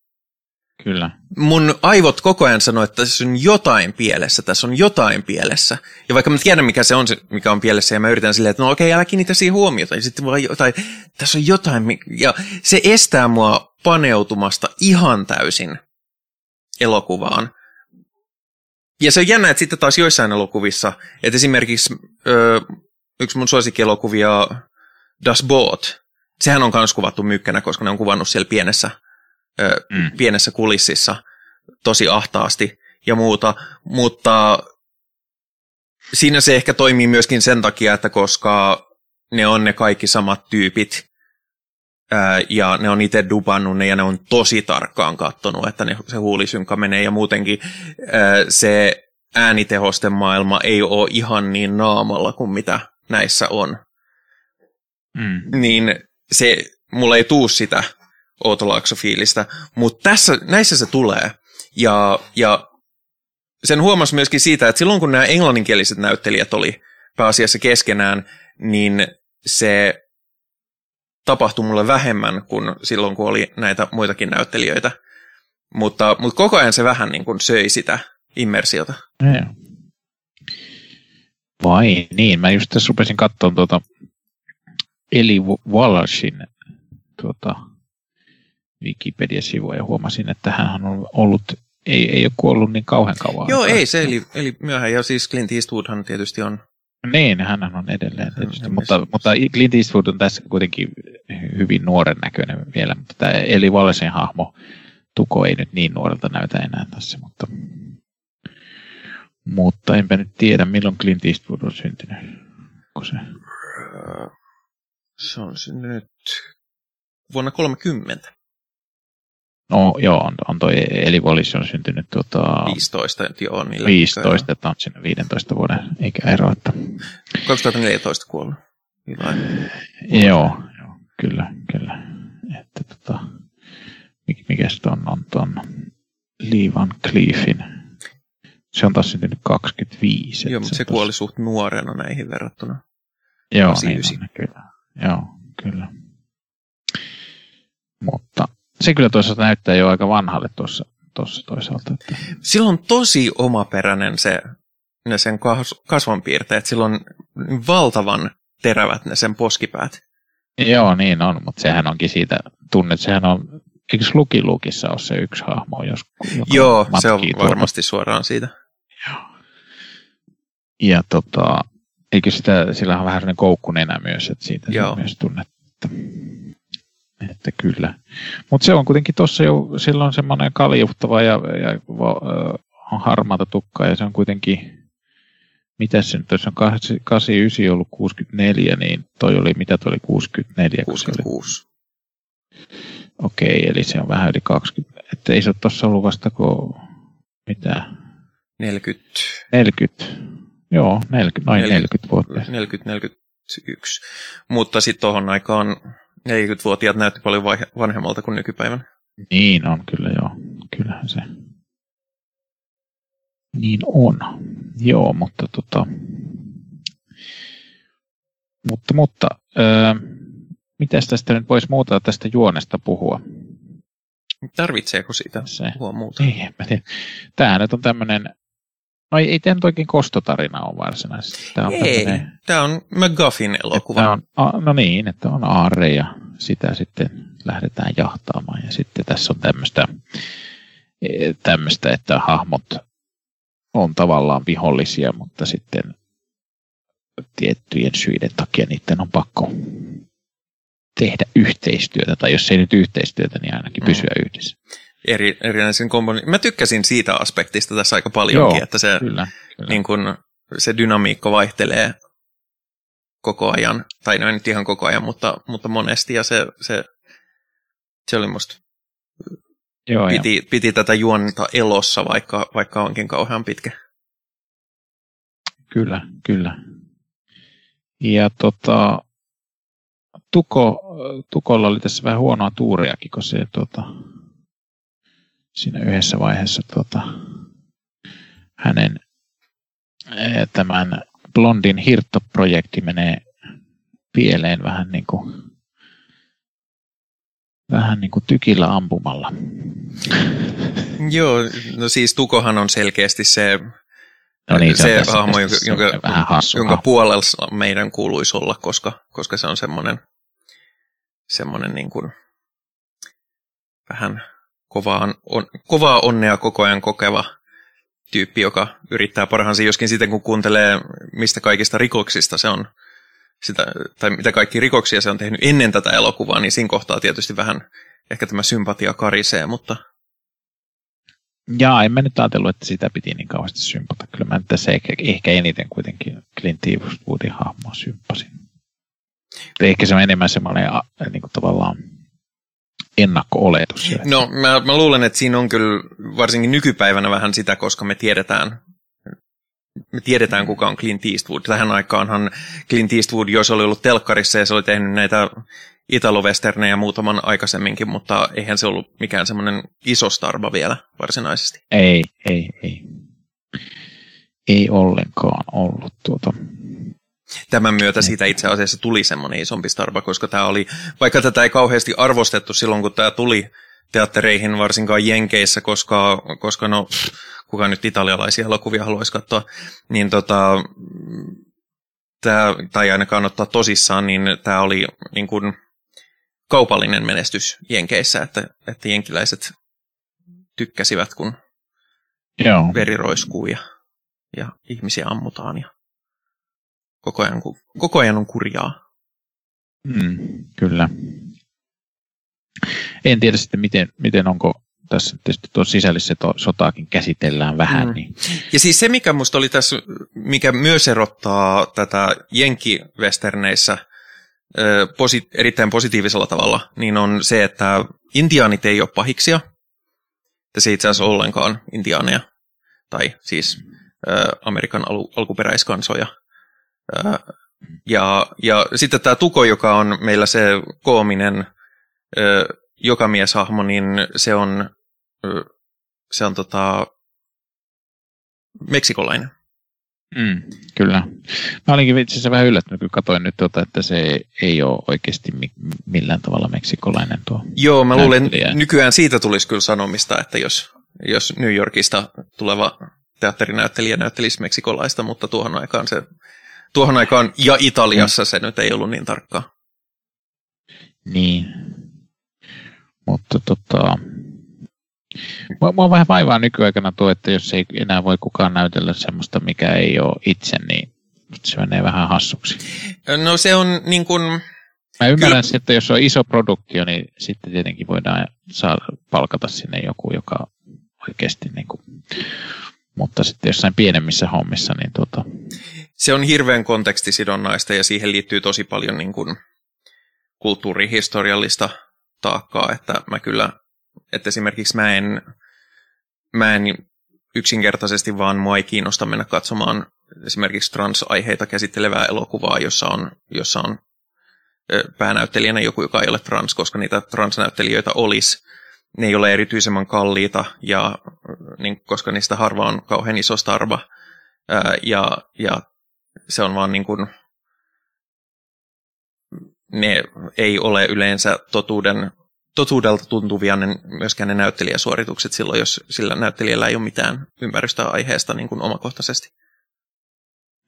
Kyllä.
Mun aivot koko ajan sanoo, että tässä on jotain pielessä, tässä on jotain pielessä. Ja vaikka mä tiedän, mikä se on, mikä on pielessä, ja mä yritän silleen, että no okei, älä kiinnitä siihen huomiota. Ja sitten vaan jotain, tässä on jotain, ja se estää mua paneutumasta ihan täysin elokuvaan. Ja se on jännä, että sitten taas joissain elokuvissa, että esimerkiksi ö, yksi mun suosikkielokuvia, Das Boot, sehän on myös kuvattu mykkänä, koska ne on kuvannut siellä pienessä, ö,
Mm.
pienessä kulississa tosi ahtaasti ja muuta, mutta siinä se ehkä toimii myöskin sen takia, että koska ne on ne kaikki samat tyypit, ja ne on itse dubannut ne ja ne on tosi tarkkaan kattonut, että ne, se huulisynkka menee ja muutenkin se äänitehosten maailma ei ole ihan niin naamalla kuin mitä näissä on.
Mm.
Niin se, mulla ei tuu sitä Outolaakso-fiilistä, mutta tässä, näissä se tulee. Ja, ja sen huomasi myöskin siitä, että silloin kun nämä englanninkieliset näyttelijät oli pääasiassa keskenään, niin se tapahtui mulle vähemmän kuin silloin, kun oli näitä muitakin näyttelijöitä. Mutta, mutta koko ajan se vähän niin kuin söi sitä immersiota.
Joo. Vai niin, mä just tässä rupesin katsomaan tuota Eli Wallashin tuota, Wikipedia-sivua ja huomasin, että hän on ollut, ei, ei ole kuollut niin kauhean kauan.
Joo,
aikaa.
ei, se eli, eli myöhään. Ja siis Clint Eastwoodhan tietysti on.
Niin, hän on edelleen tietysti,
on
mutta, mutta Clint Eastwood on tässä kuitenkin hyvin nuoren näköinen vielä, mutta tämä Eli Wallacein hahmo Tuko ei nyt niin nuorelta näytä enää tässä, mutta, mutta enpä nyt tiedä, milloin Clint Eastwood on syntynyt. Se,
Se on syntynyt vuonna 30.
no joo, on, on toi Eli Wallace on syntynyt tuota,
15, että joo, niillä
15, että on siinä 15 vuoden ikäero. Että,
2014 kuollut. Hyvä.
joo, joo, kyllä, kyllä. Että tota, mik- mikäs ton on ton Lee Van Cleefin? Se on taas syntynyt 25.
Joo, mutta se
on
kuoli suht nuorena näihin verrattuna.
Joo,
89.
niin on, kyllä. Joo, kyllä. Mutta se kyllä toisaalta näyttää jo aika vanhalle tuossa, tuossa toisaalta. Että,
Sillä on tosi omaperäinen se, ne sen kas, kasvonpiirteet. Sillä on valtavan terävät ne sen poskipäät.
joo, niin on, mutta sehän onkin siitä tunnet, sehän on, eikö Luki Lukissa ole se yksi hahmo, jos,
Joo, se on
tuolla?
varmasti suoraan siitä.
Ja tota, eikö sitä, sillä on vähän sellainen koukkunenä myös, että siitä
Joo.
myös tunnet, että, kyllä. Mutta se on kuitenkin tuossa jo, silloin semmoinen kaljuhtava ja, ja on harmaata tukkaa ja se on kuitenkin, mitä se nyt, jos on 89 ollut 64, niin toi oli, mitä toi oli 64? kun se oli-
66.
Okei, eli se on vähän yli 20, että ei se ole tuossa ollut vasta kuin, mitä,
40,
40, joo, 40, noin 40 vuotta.
40, 41. Mutta sitten tuohon aikaan 40-vuotiaat näytti paljon vanhemmalta kuin nykypäivänä.
Niin on, kyllä joo. Kyllähän se niin on. Joo, mutta tota... Mutta, mutta öö, mitäs tästä nyt voisi muuta tästä juonesta puhua?
Tarvitseeko siitä
Se,
puhua muuta?
ei, en mä tiedä. Tämähän nyt on tämmöinen, no ei, ei tämä nyt oikein kostotarina ole varsinaisesti. Tämä on
Ei,
tämmönen-
tämä on McGuffin elokuva.
On, a, no niin, että on aarre ja sitä sitten lähdetään jahtaamaan. Ja sitten tässä on tämmöistä, e, tämmöistä että hahmot on tavallaan vihollisia, mutta sitten tiettyjen syiden takia niiden on pakko tehdä yhteistyötä, tai jos ei nyt yhteistyötä, niin ainakin
Mm.
pysyä yhdessä.
Eri, erinäisen kombon. Mä tykkäsin siitä aspektista tässä aika paljonkin,
Joo,
että se,
Kyllä, kyllä.
niin kun, se dynamiikka vaihtelee koko ajan, tai no ei nyt ihan koko ajan, mutta, mutta monesti, ja se, se, se oli musta,
Joo, ja,
piti, piti tätä juonta elossa, vaikka, vaikka onkin kauhean pitkä.
kyllä, kyllä. Ja tota, Tuko, Tukolla oli tässä vähän huonoa tuuriakin, kun se tota, siinä yhdessä vaiheessa tota, hänen eh, tämän Blondin hirttoprojekti menee pieleen vähän niin kuin, vähän niin kuin tykillä ampumalla.
Joo, no siis Tukohan on selkeästi se,
no niin,
se,
se
hahmo, jonka, jonka,
vähän hassu
jonka puolella meidän kuuluisi olla, koska, koska se on semmoinen, semmoinen niin kuin vähän kovaan, on, kovaa onnea koko ajan kokeva tyyppi, joka yrittää parhaansa, joskin sitten kun kuuntelee, mistä kaikista rikoksista se on, sitä, tai mitä kaikki rikoksia se on tehnyt ennen tätä elokuvaa, niin siinä kohtaa tietysti vähän ehkä tämä sympatia karisee, mutta
Jaa, en mä nyt ajatellut, että sitä piti niin kauheasti sympata. Kyllä mä tässä ehkä, ehkä eniten kuitenkin Clint Eastwoodin hahmoa sympasin. Ehkä se on enemmän semmoinen niin kuin tavallaan ennakko-oletus.
No, mä, mä luulen, että siinä on kyllä varsinkin nykypäivänä vähän sitä, koska me tiedetään, me tiedetään kuka on Clint Eastwood. Tähän aikaanhan Clint Eastwood, jos oli ollut telkkarissa ja se oli tehnyt näitä Italo-westerneja muutaman aikaisemminkin, mutta eihän se ollut mikään semmoinen iso starba vielä varsinaisesti.
Ei, ei, ei. Ei ollenkaan ollut tuota.
Tämän myötä siitä itse asiassa tuli semmoinen isompi starba, koska tämä oli, vaikka tätä ei kauheasti arvostettu silloin, kun tämä tuli teattereihin, varsinkaan Jenkeissä, koska, koska no, kuka nyt italialaisia elokuvia haluaisi katsoa, niin tota, tämä, tai ainakaan ottaa tosissaan, niin tämä oli niin kuin kaupallinen menestys Jenkeissä, että, että jenkiläiset tykkäsivät, kun
Joo.
veri roiskuu ja, ja ihmisiä ammutaan ja koko ajan, koko ajan on kurjaa.
Mm, kyllä. En tiedä sitten, miten, miten onko tässä tietysti tuo sisällissä sotaakin käsitellään vähän.
Mm.
Mm. Niin,
Ja siis se, mikä musta oli tässä, mikä myös erottaa tätä jenki-westerneissä posi- erittäin positiivisella tavalla, niin on se, että intiaanit ei ole pahiksia. Tässä ei itse asiassa ollenkaan intiaaneja, tai siis Amerikan al- alkuperäiskansoja. Ö, ja, ja sitten tämä Tuko, joka on meillä se koominen jokamieshahmo, niin se on, se on tota, meksikolainen.
mm, kyllä. Mä olinkin itse asiassa vähän yllättynyt, kun katsoin nyt, tuota, että se ei ole oikeasti mi- millään tavalla meksikolainen tuo.
Joo, mä luulen, nykyään siitä tulisi kyllä sanomista, että jos, jos New Yorkista tuleva teatterinäyttelijä näyttelisi meksikolaista, mutta tuohon aikaan se, tuohon aikaan ja Italiassa se nyt ei ollut niin tarkkaa.
Niin. Mutta tota, mua, mua vähän vaivaa nykyaikana tuo, että jos ei enää voi kukaan näytellä semmoista, mikä ei ole itse, niin se menee vähän hassuksi.
No se on niin kuin,
Mä ymmärrän,
Kyllä.
Että jos on iso produktio, niin sitten tietenkin voidaan saada, palkata sinne joku, joka oikeasti niin kuin, mutta sitten jossain pienemmissä hommissa, niin tuota,
se on hirveän kontekstisidonnaista ja siihen liittyy tosi paljon niin kuin kulttuurihistoriallista taakkaa, että mä kyllä, että esimerkiksi mä en, mä en yksinkertaisesti vaan mua ei kiinnosta mennä katsomaan esimerkiksi trans-aiheita käsittelevää elokuvaa, jossa on, jossa on päänäyttelijänä joku, joka ei ole trans, koska niitä transnäyttelijöitä olisi. Ne ei ole erityisemman kalliita, ja, niin, koska niistä harva on kauhean iso starva. Ja, ja se on vaan niin kuin, ne ei ole yleensä totuuden, totuudelta tuntuvia ne, myöskään ne näyttelijäsuoritukset silloin, jos sillä näyttelijällä ei ole mitään ymmärrystä aiheesta niin kuin omakohtaisesti.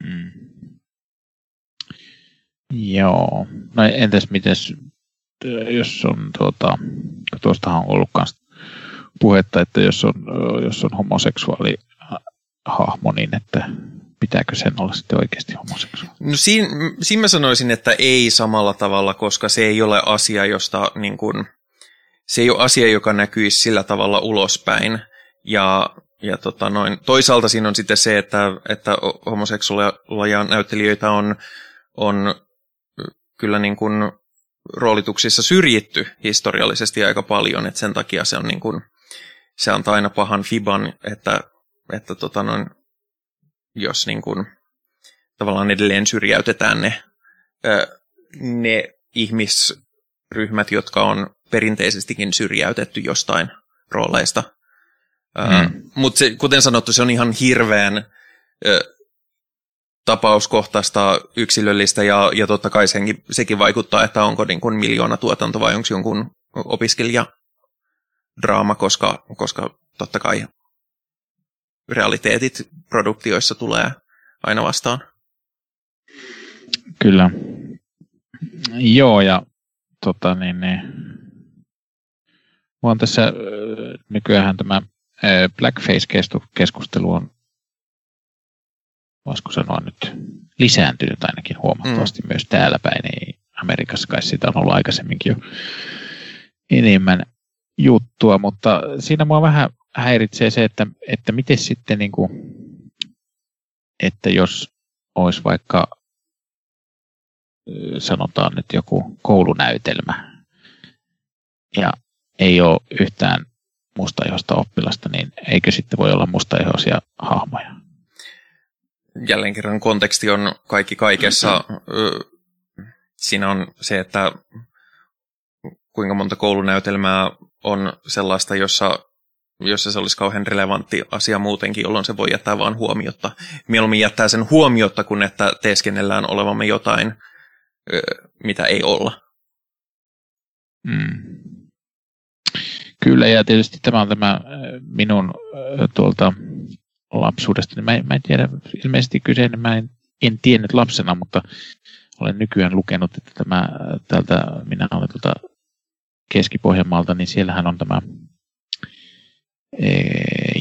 mm. joo. No entäs mites, jos on tuota, tuostahan on ollut kans puhetta, että jos on, jos on homoseksuaali hahmo, niin että pitääkö sen olla sitten oikeasti homoseksuaali?
No siinä, siinä mä sanoisin, että ei samalla tavalla, koska se ei ole asia, josta niin kuin, se ei ole asia, joka näkyisi sillä tavalla ulospäin. Ja, ja tota noin. toisaalta siinä on sitten se, että, että homoseksuaaleja näyttelijöitä on, on kyllä niin kuin roolituksissa syrjitty historiallisesti aika paljon, että sen takia se on niin kuin, se antaa aina pahan fiban, että, että tota noin, jos niin kuin, tavallaan edelleen syrjäytetään ne, ne ihmisryhmät, jotka on perinteisestikin syrjäytetty jostain rooleista. Mm. Mutta kuten sanottu, se on ihan hirveän tapauskohtaista, yksilöllistä ja, ja totta kai senkin, sekin vaikuttaa, että onko niin kuin miljoona tuotanto vai onko jonkun opiskelija draama, koska, koska totta kai realiteetit produktioissa tulee aina vastaan.
Kyllä. Joo, ja tota, niin, niin. on tässä nykyään tämä Blackface-keskustelu on, voisiko sanoa nyt, lisääntynyt ainakin huomattavasti mm. myös täällä päin. Ei Amerikassa kai sitä on ollut aikaisemminkin jo enemmän juttua, mutta siinä mua vähän häiritsee se, että, että miten sitten niin kuin, että jos olisi vaikka sanotaan nyt joku koulunäytelmä ja ei ole yhtään mustaihoista oppilasta, niin eikö sitten voi olla mustaihoisia hahmoja?
Jälleen kerran konteksti on kaikki kaikessa. Siinä on se, että kuinka monta koulunäytelmää on sellaista, jossa, jossa se olisi kauhean relevantti asia muutenkin, jolloin se voi jättää vain huomiota. Mieluummin jättää sen huomiota, kun että teeskennellään olevamme jotain, mitä ei olla.
Mm. Kyllä, ja tietysti tämä on tämä minun tuolta lapsuudesta. Niin mä, mä en tiedä, ilmeisesti kyseinen mä en, en tiennyt lapsena, mutta olen nykyään lukenut, että tämä täältä, minä olen tuolta Keski-Pohjanmaalta, niin siellähän on tämä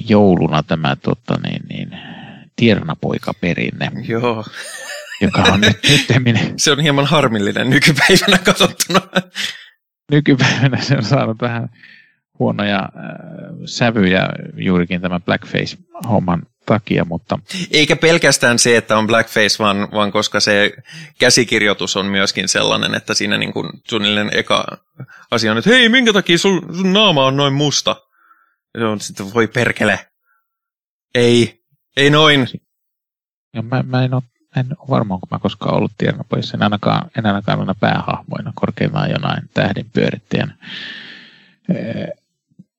jouluna tämä tota, niin, niin, tiernapoikaperinne.
Joo.
Joka on nyt, nyt *laughs*
Se on hieman harmillinen nykypäivänä katsottuna.
Nykypäivänä se on saanut vähän huonoja äh, sävyjä juurikin tämän blackface-homman takia, mutta...
Eikä pelkästään se, että on blackface, vaan, vaan koska se käsikirjoitus on myöskin sellainen, että siinä niin kuin suunnilleen eka asia on, että hei, minkä takia sun, sun naama on noin musta? On sitten, voi perkele. Ei, ei noin.
Ja mä, mä en ole en ole varma, kun mä koskaan ollut tiedonopoissa. En ainakaan, en ainakaan aina päähahmoina, korkeintaan jonain tähdin pyörittäjän.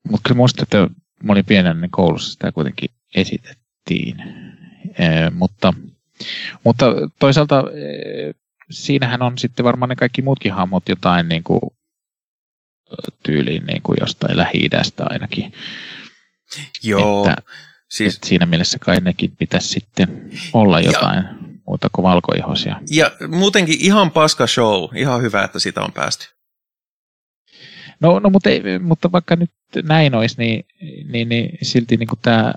Mutta kyllä muista, että mä olin pienenä niin koulussa sitä kuitenkin esitettiin. E, mutta, mutta toisaalta e, siinähän on sitten varmaan ne kaikki muutkin hahmot jotain niin kuin, tyyliin niin kuin jostain Lähi-idästä ainakin.
Joo.
Että, siis... että siinä mielessä kai nekin pitäisi sitten olla jotain ja, muuta kuin valkoihoisia.
Ja muutenkin ihan paska show. Ihan hyvä, että sitä on päästy.
No, no mutta, ei, mutta vaikka nyt näin olisi, niin, niin, niin silti niin kuin tämä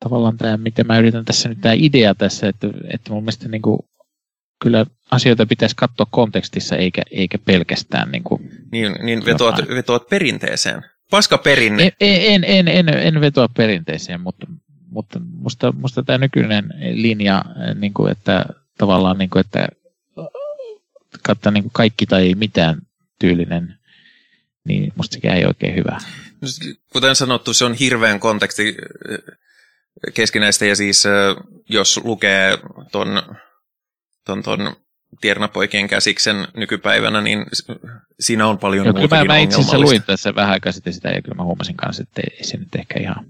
tavallaan tämä, miten mä yritän tässä nyt tämä idea tässä, että, että mun mielestä niin kuin, kyllä asioita pitäisi katsoa kontekstissa eikä, eikä pelkästään niin kuin
Niin, niin vetoat, vetoat perinteeseen. Paska perinne.
En, en, en, en, en vetoa perinteeseen, mutta, mutta musta, musta tämä nykyinen linja, niin kuin, että tavallaan niin kuin, että katsoa niin kuin kaikki tai ei mitään tyylinen, niin musta sekään ei oikein hyvä.
Kuten sanottu, se on hirveän konteksti keskinäistä ja siis jos lukee ton, ton, ton Tiernapoikien käsiksen nykypäivänä, niin siinä on paljon Joo,
kyllä mä, mä itse asiassa luin tässä vähän aikaa sitten sitä ja kyllä mä huomasin kanssa, että ei se nyt ehkä ihan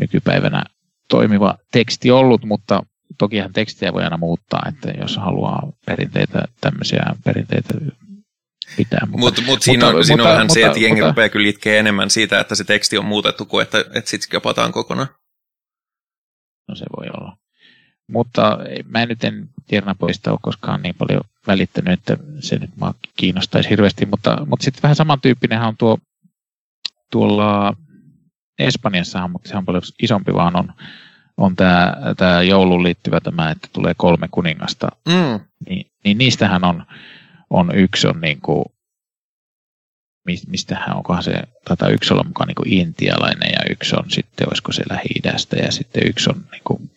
nykypäivänä toimiva teksti ollut, mutta tokihan tekstiä voi aina muuttaa, että jos haluaa perinteitä, tämmöisiä perinteitä pitää.
Mutta, mut, mut siinä on, mutta, siinä on mutta, vähän mutta, se, että jengi mutta, rupeaa kyllä enemmän siitä, että se teksti on muutettu kuin että, että sitten kapataan kokonaan.
No se voi olla. Mutta mä en nyt en Tiernapoista ole koskaan niin paljon välittänyt, että se nyt mä kiinnostaisi hirveästi, mutta, mutta sitten vähän samantyyppinenhän on tuo tuolla Espanjassahan, mutta se on paljon isompi, vaan on, on tämä, tämä jouluun liittyvä tämä, että tulee kolme kuningasta. Mm. Niin, niin niistähän on, on yksi on niin kuin, mistähän onkohan se, taitaa yksi olla mukaan niin kuin intialainen ja yksi on sitten, olisiko se Lähi-idästä ja sitten yksi on niin kuin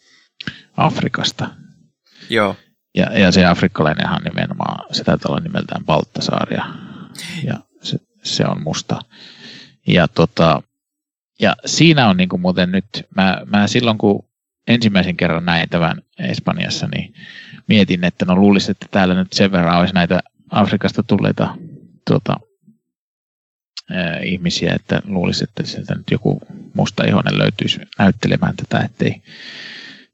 Afrikasta.
Joo.
Ja, ja se afrikkalainenhan nimenomaan, se taitaa olla nimeltään Baltasaaria ja se, se on musta. Ja, tota, ja siinä on niin kuin muuten nyt, mä, mä silloin kun ensimmäisen kerran näin tämän Espanjassa, niin mietin, että no luulisin, että täällä nyt sen verran olisi näitä Afrikasta tulleita tuota, ää, ihmisiä, että luulisi, että sieltä nyt joku musta ihonen löytyisi näyttelemään tätä, ettei,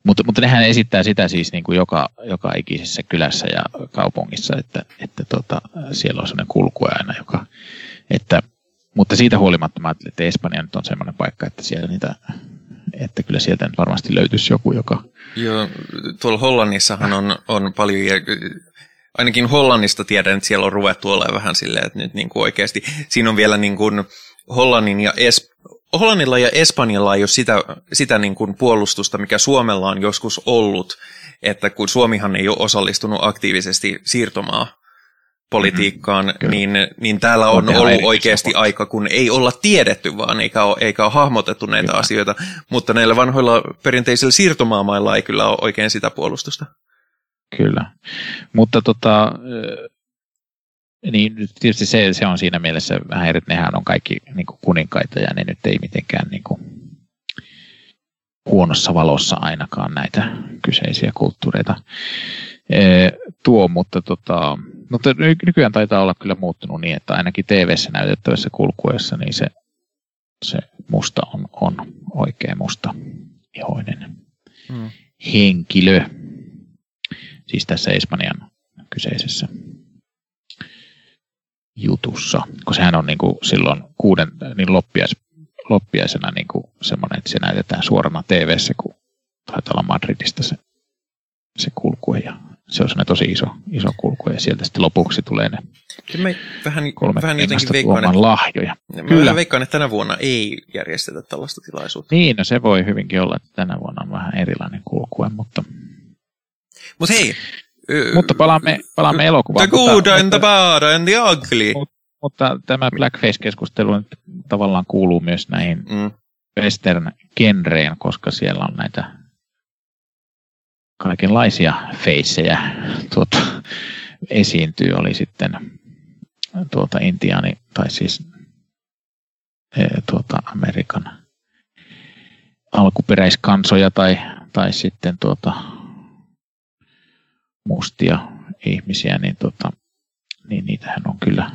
Mutta, mutta nehän esittää sitä siis niin kuin joka, joka ikisessä kylässä ja kaupungissa, että, että tota, siellä on sellainen kulkue aina, joka, että, mutta siitä huolimatta mä että Espanja nyt on sellainen paikka, että siellä niitä, että kyllä sieltä nyt varmasti löytyisi joku, joka...
Joo, tuolla Hollannissahan on, on paljon, ainakin Hollannista tiedän, että siellä on ruvettu olemaan vähän silleen, että nyt niin kuin oikeasti, siinä on vielä niin kuin Hollannin ja es, Hollannilla ja Espanjalla ei ole sitä, sitä niin kuin puolustusta, mikä Suomella on joskus ollut, että kun Suomihan ei ole osallistunut aktiivisesti siirtomaa politiikkaan, mm-hmm, niin, niin täällä on, on ollut oikeasti aika, kun ei olla tiedetty vaan, eikä ole, eikä ole hahmotettu näitä kyllä. asioita, mutta näillä vanhoilla perinteisillä siirtomaamailla ei kyllä ole oikein sitä puolustusta.
Kyllä, mutta tota, niin tietysti se, se on siinä mielessä vähän eri, että nehän on kaikki niin kuin kuninkaita ja ne nyt ei mitenkään niin kuin, huonossa valossa ainakaan näitä kyseisiä kulttuureita e, tuo, mutta, tota, mutta nykyään taitaa olla kyllä muuttunut niin, että ainakin TV-ssä näytettävässä kulkuessa niin se, se musta on, on oikein musta ihoinen hmm. henkilö. Siis tässä Espanjan kyseisessä jutussa, kun sehän on niin kuin silloin kuuden niin loppiais, loppiaisena niin kuin semmoinen, että se näytetään suorana tv kun taitaa olla Madridista se, se kulkue ja se on tosi iso, iso kulkue ja sieltä sitten lopuksi tulee ne
Kyllä vähän, kolme vähän jotenkin veikkaan,
että, lahjoja.
Mä Kyllä. veikkaan, että tänä vuonna ei järjestetä tällaista tilaisuutta.
Niin, no se voi hyvinkin olla, että tänä vuonna on vähän erilainen kulkue, mutta...
Mutta hei,
mutta palaamme, palaamme elokuvaan.
The good and the bad and the ugly.
Mutta, mutta tämä blackface-keskustelu nyt tavallaan kuuluu myös näihin mm. western-genreen, koska siellä on näitä kaikenlaisia feissejä tuota, esiintyy. Oli sitten tuota intiaani, tai siis e, tuota Amerikan alkuperäiskansoja tai, tai sitten tuota mustia ihmisiä, niin, tota, niin niitähän on kyllä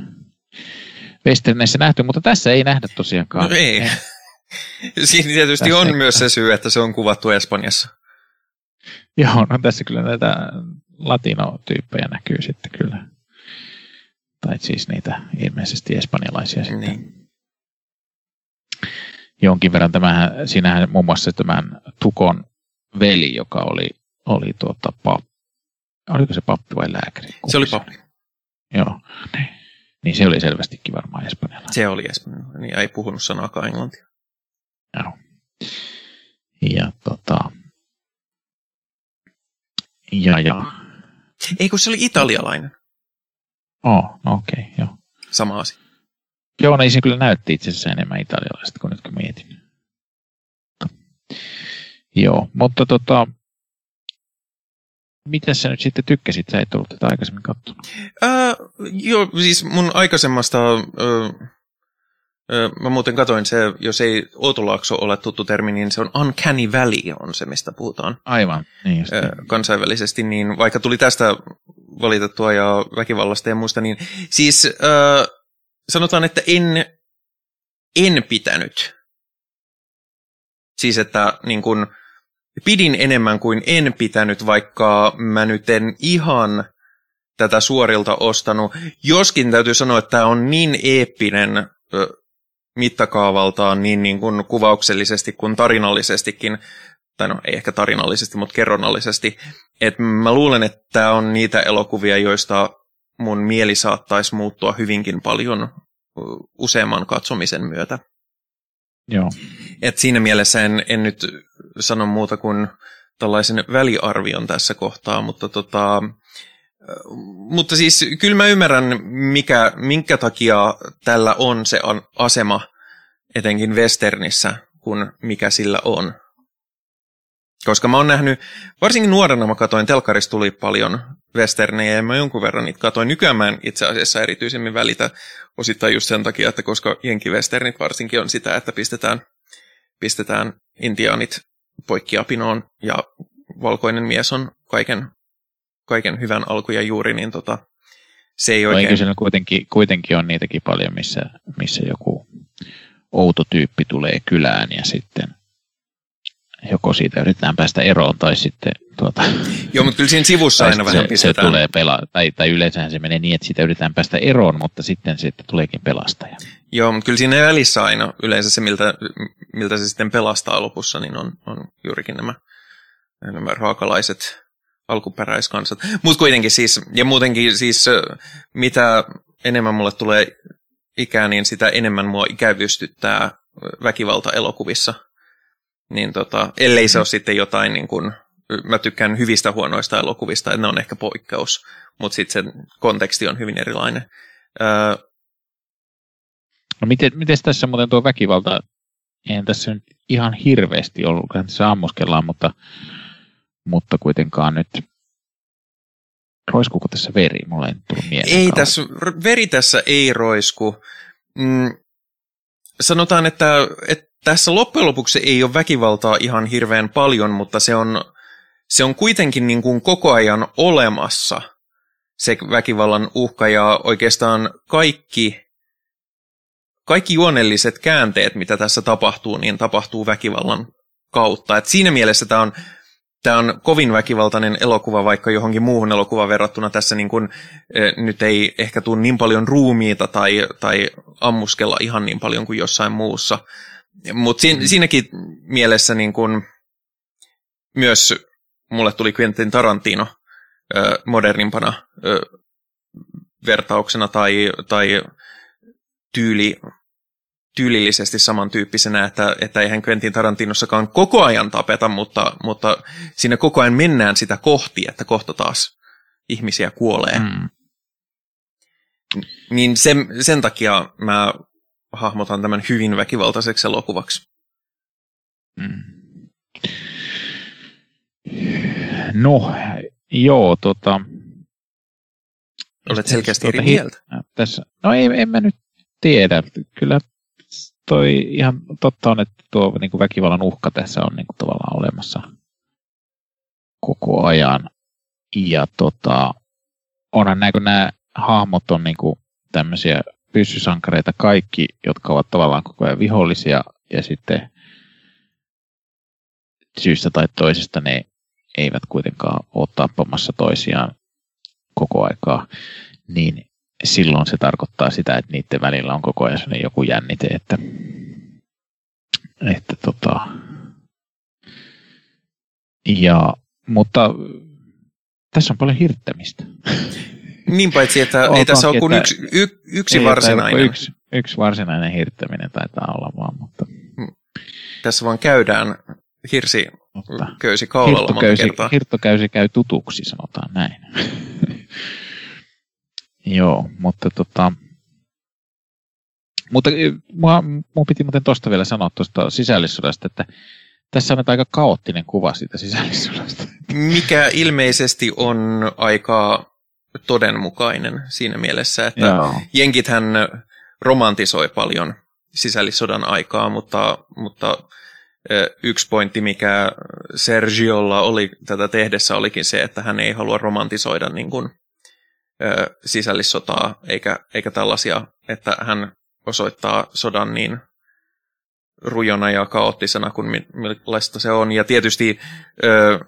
westerneissä nähty, mutta tässä ei nähdä tosiaankaan.
No ei. *laughs* Siinä tietysti tässä on ei... myös se syy, että se on kuvattu Espanjassa.
Joo, no tässä kyllä näitä latinotyyppejä näkyy sitten kyllä. Tai siis niitä ilmeisesti espanjalaisia sitten. Niin. Jonkin verran tämähän, siinähän muun muassa tämän Tukon veli, joka oli, oli tuota, Oliko se pappi vai lääkäri?
Kumpi se oli pappi.
Joo, niin. niin se oli selvästikin varmaan espanjalainen.
Se oli espanjalainen, niin ei puhunut sanaakaan englantia.
Joo. Ja tota... Ja, ja.
Ei kun se oli italialainen.
Oh, no okei, okay, joo.
Sama asia.
Joo, niin se kyllä näytti itse asiassa enemmän italialaista kuin nyt kun mietin. Joo, mutta tota, mitä sä nyt sitten tykkäsit? Sä et ollut tätä aikaisemmin katsonut.
Äh, joo, siis mun aikaisemmasta... Äh, mä muuten katoin se, jos ei Outolaakso ole tuttu termi, niin se on Uncanny Valley on se, mistä puhutaan.
Aivan, niin just. Äh,
kansainvälisesti, niin vaikka tuli tästä valitettua ja väkivallasta ja muista, niin siis äh, sanotaan, että en, en pitänyt. Siis, että niin kun, pidin enemmän kuin en pitänyt, vaikka mä nyt en ihan tätä suorilta ostanut. Joskin täytyy sanoa, että tämä on niin eeppinen mittakaavaltaan niin, niin kuin kuvauksellisesti kuin tarinallisestikin, tai no ei ehkä tarinallisesti, mutta kerronnallisesti, että mä luulen, että tämä on niitä elokuvia, joista mun mieli saattaisi muuttua hyvinkin paljon useamman katsomisen myötä.
Joo.
Et siinä mielessä en, en nyt sano muuta kuin tällaisen väliarvion tässä kohtaa, mutta tota, mutta siis kyllä mä ymmärrän, mikä, minkä takia tällä on se asema, etenkin Westernissä, kun mikä sillä on. Koska mä oon nähnyt, varsinkin nuorena mä katoin, telkarissa tuli paljon westernejä ja mä jonkun verran niitä katoin. Nykyään mä en itse asiassa erityisemmin välitä osittain just sen takia, että koska jenkivesternit varsinkin on sitä, että pistetään, pistetään intiaanit poikkiapinoon ja valkoinen mies on kaiken, kaiken hyvän alku ja juuri, niin tota, se ei oikein...
Eikö siellä kuitenkin, kuitenkin on niitäkin paljon, missä, missä joku outo tyyppi tulee kylään ja sitten joko siitä yritetään päästä eroon tai sitten tuota,
Joo, mutta kyllä siinä sivussa aina
se,
vähän
se
pistetään.
tulee pela, tai, tai yleensähän se menee niin, että siitä yritetään päästä eroon, mutta sitten sitten tuleekin pelastaja.
Joo, mutta kyllä siinä välissä aina yleensä se, miltä, miltä se sitten pelastaa lopussa, niin on, on juurikin nämä, nämä raakalaiset alkuperäiskansat. Mutta kuitenkin siis, ja muutenkin siis, mitä enemmän mulle tulee ikää, niin sitä enemmän mua ikävystyttää väkivalta elokuvissa. Niin tota, ellei se ole sitten jotain niin kuin, mä tykkään hyvistä huonoista elokuvista, että ne on ehkä poikkeus, mutta sitten sen konteksti on hyvin erilainen. Öö,
No miten, miten tässä muuten tuo väkivalta, eihän tässä nyt ihan hirveästi ollut, kun tässä ammuskellaan, mutta, mutta kuitenkaan nyt, roiskuuko tässä veri? Mulla ei tullut mieleen.
Ei tässä, veri tässä ei roisku. Mm, sanotaan, että, että tässä loppujen lopuksi ei ole väkivaltaa ihan hirveän paljon, mutta se on, se on kuitenkin niin kuin koko ajan olemassa, se väkivallan uhka, ja oikeastaan kaikki, kaikki juonelliset käänteet, mitä tässä tapahtuu, niin tapahtuu väkivallan kautta. Et siinä mielessä tämä on, tämä on kovin väkivaltainen elokuva vaikka johonkin muuhun elokuvaan verrattuna. Tässä niin kuin, nyt ei ehkä tule niin paljon ruumiita tai, tai ammuskella ihan niin paljon kuin jossain muussa. Mutta siinä, siinäkin mielessä niin kuin, myös mulle tuli Quentin Tarantino ö, modernimpana ö, vertauksena tai, tai tyyli, tyylillisesti samantyyppisenä, että, että eihän Quentin Tarantinossakaan koko ajan tapeta, mutta, mutta siinä koko ajan mennään sitä kohti, että kohta taas ihmisiä kuolee.
Mm.
Niin sen, sen takia mä hahmotan tämän hyvin väkivaltaiseksi elokuvaksi.
Mm. No, joo, tota...
Olet selkeästi eri
tuota, hi-
mieltä.
Tässä, no ei, en mä nyt tiedä. Kyllä toi ihan totta on, että tuo niin kuin väkivallan uhka tässä on niin kuin tavallaan olemassa koko ajan. Ja tota, onhan kun nämä hahmot on niin kuin tämmöisiä pyssysankareita kaikki, jotka ovat tavallaan koko ajan vihollisia ja sitten syystä tai toisesta ne eivät kuitenkaan ole tappamassa toisiaan koko aikaa, niin silloin se tarkoittaa sitä, että niiden välillä on koko ajan joku jännite, että, että tota, ja, mutta tässä on paljon hirttämistä.
Niin paitsi, että ei
Olkoonkin,
tässä ole kuin yksi, y, yksi
Ei,
varsinainen.
Yksi, yksi varsinainen hirttäminen taitaa olla vaan, mutta,
Tässä vaan käydään hirsi
mutta
köysi kaulalla monta
hirttoköysi,
kertaa.
hirttoköysi käy tutuksi, sanotaan näin. *laughs* Joo, mutta tota, mutta eh, mua, mun piti muuten tuosta vielä sanoa tuosta sisällissodasta, että tässä on aika kaoottinen kuva siitä sisällissodasta.
Mikä ilmeisesti on aika todenmukainen siinä mielessä, että
Joo.
jenkithän romantisoi paljon sisällissodan aikaa, mutta, mutta yksi pointti, mikä Sergiolla oli tätä tehdessä, olikin se, että hän ei halua romantisoida niin kuin, sisällissotaa eikä, eikä tällaisia, että hän osoittaa sodan niin rujona ja kaoottisena kuin mi- millaista se on. Ja tietysti ö,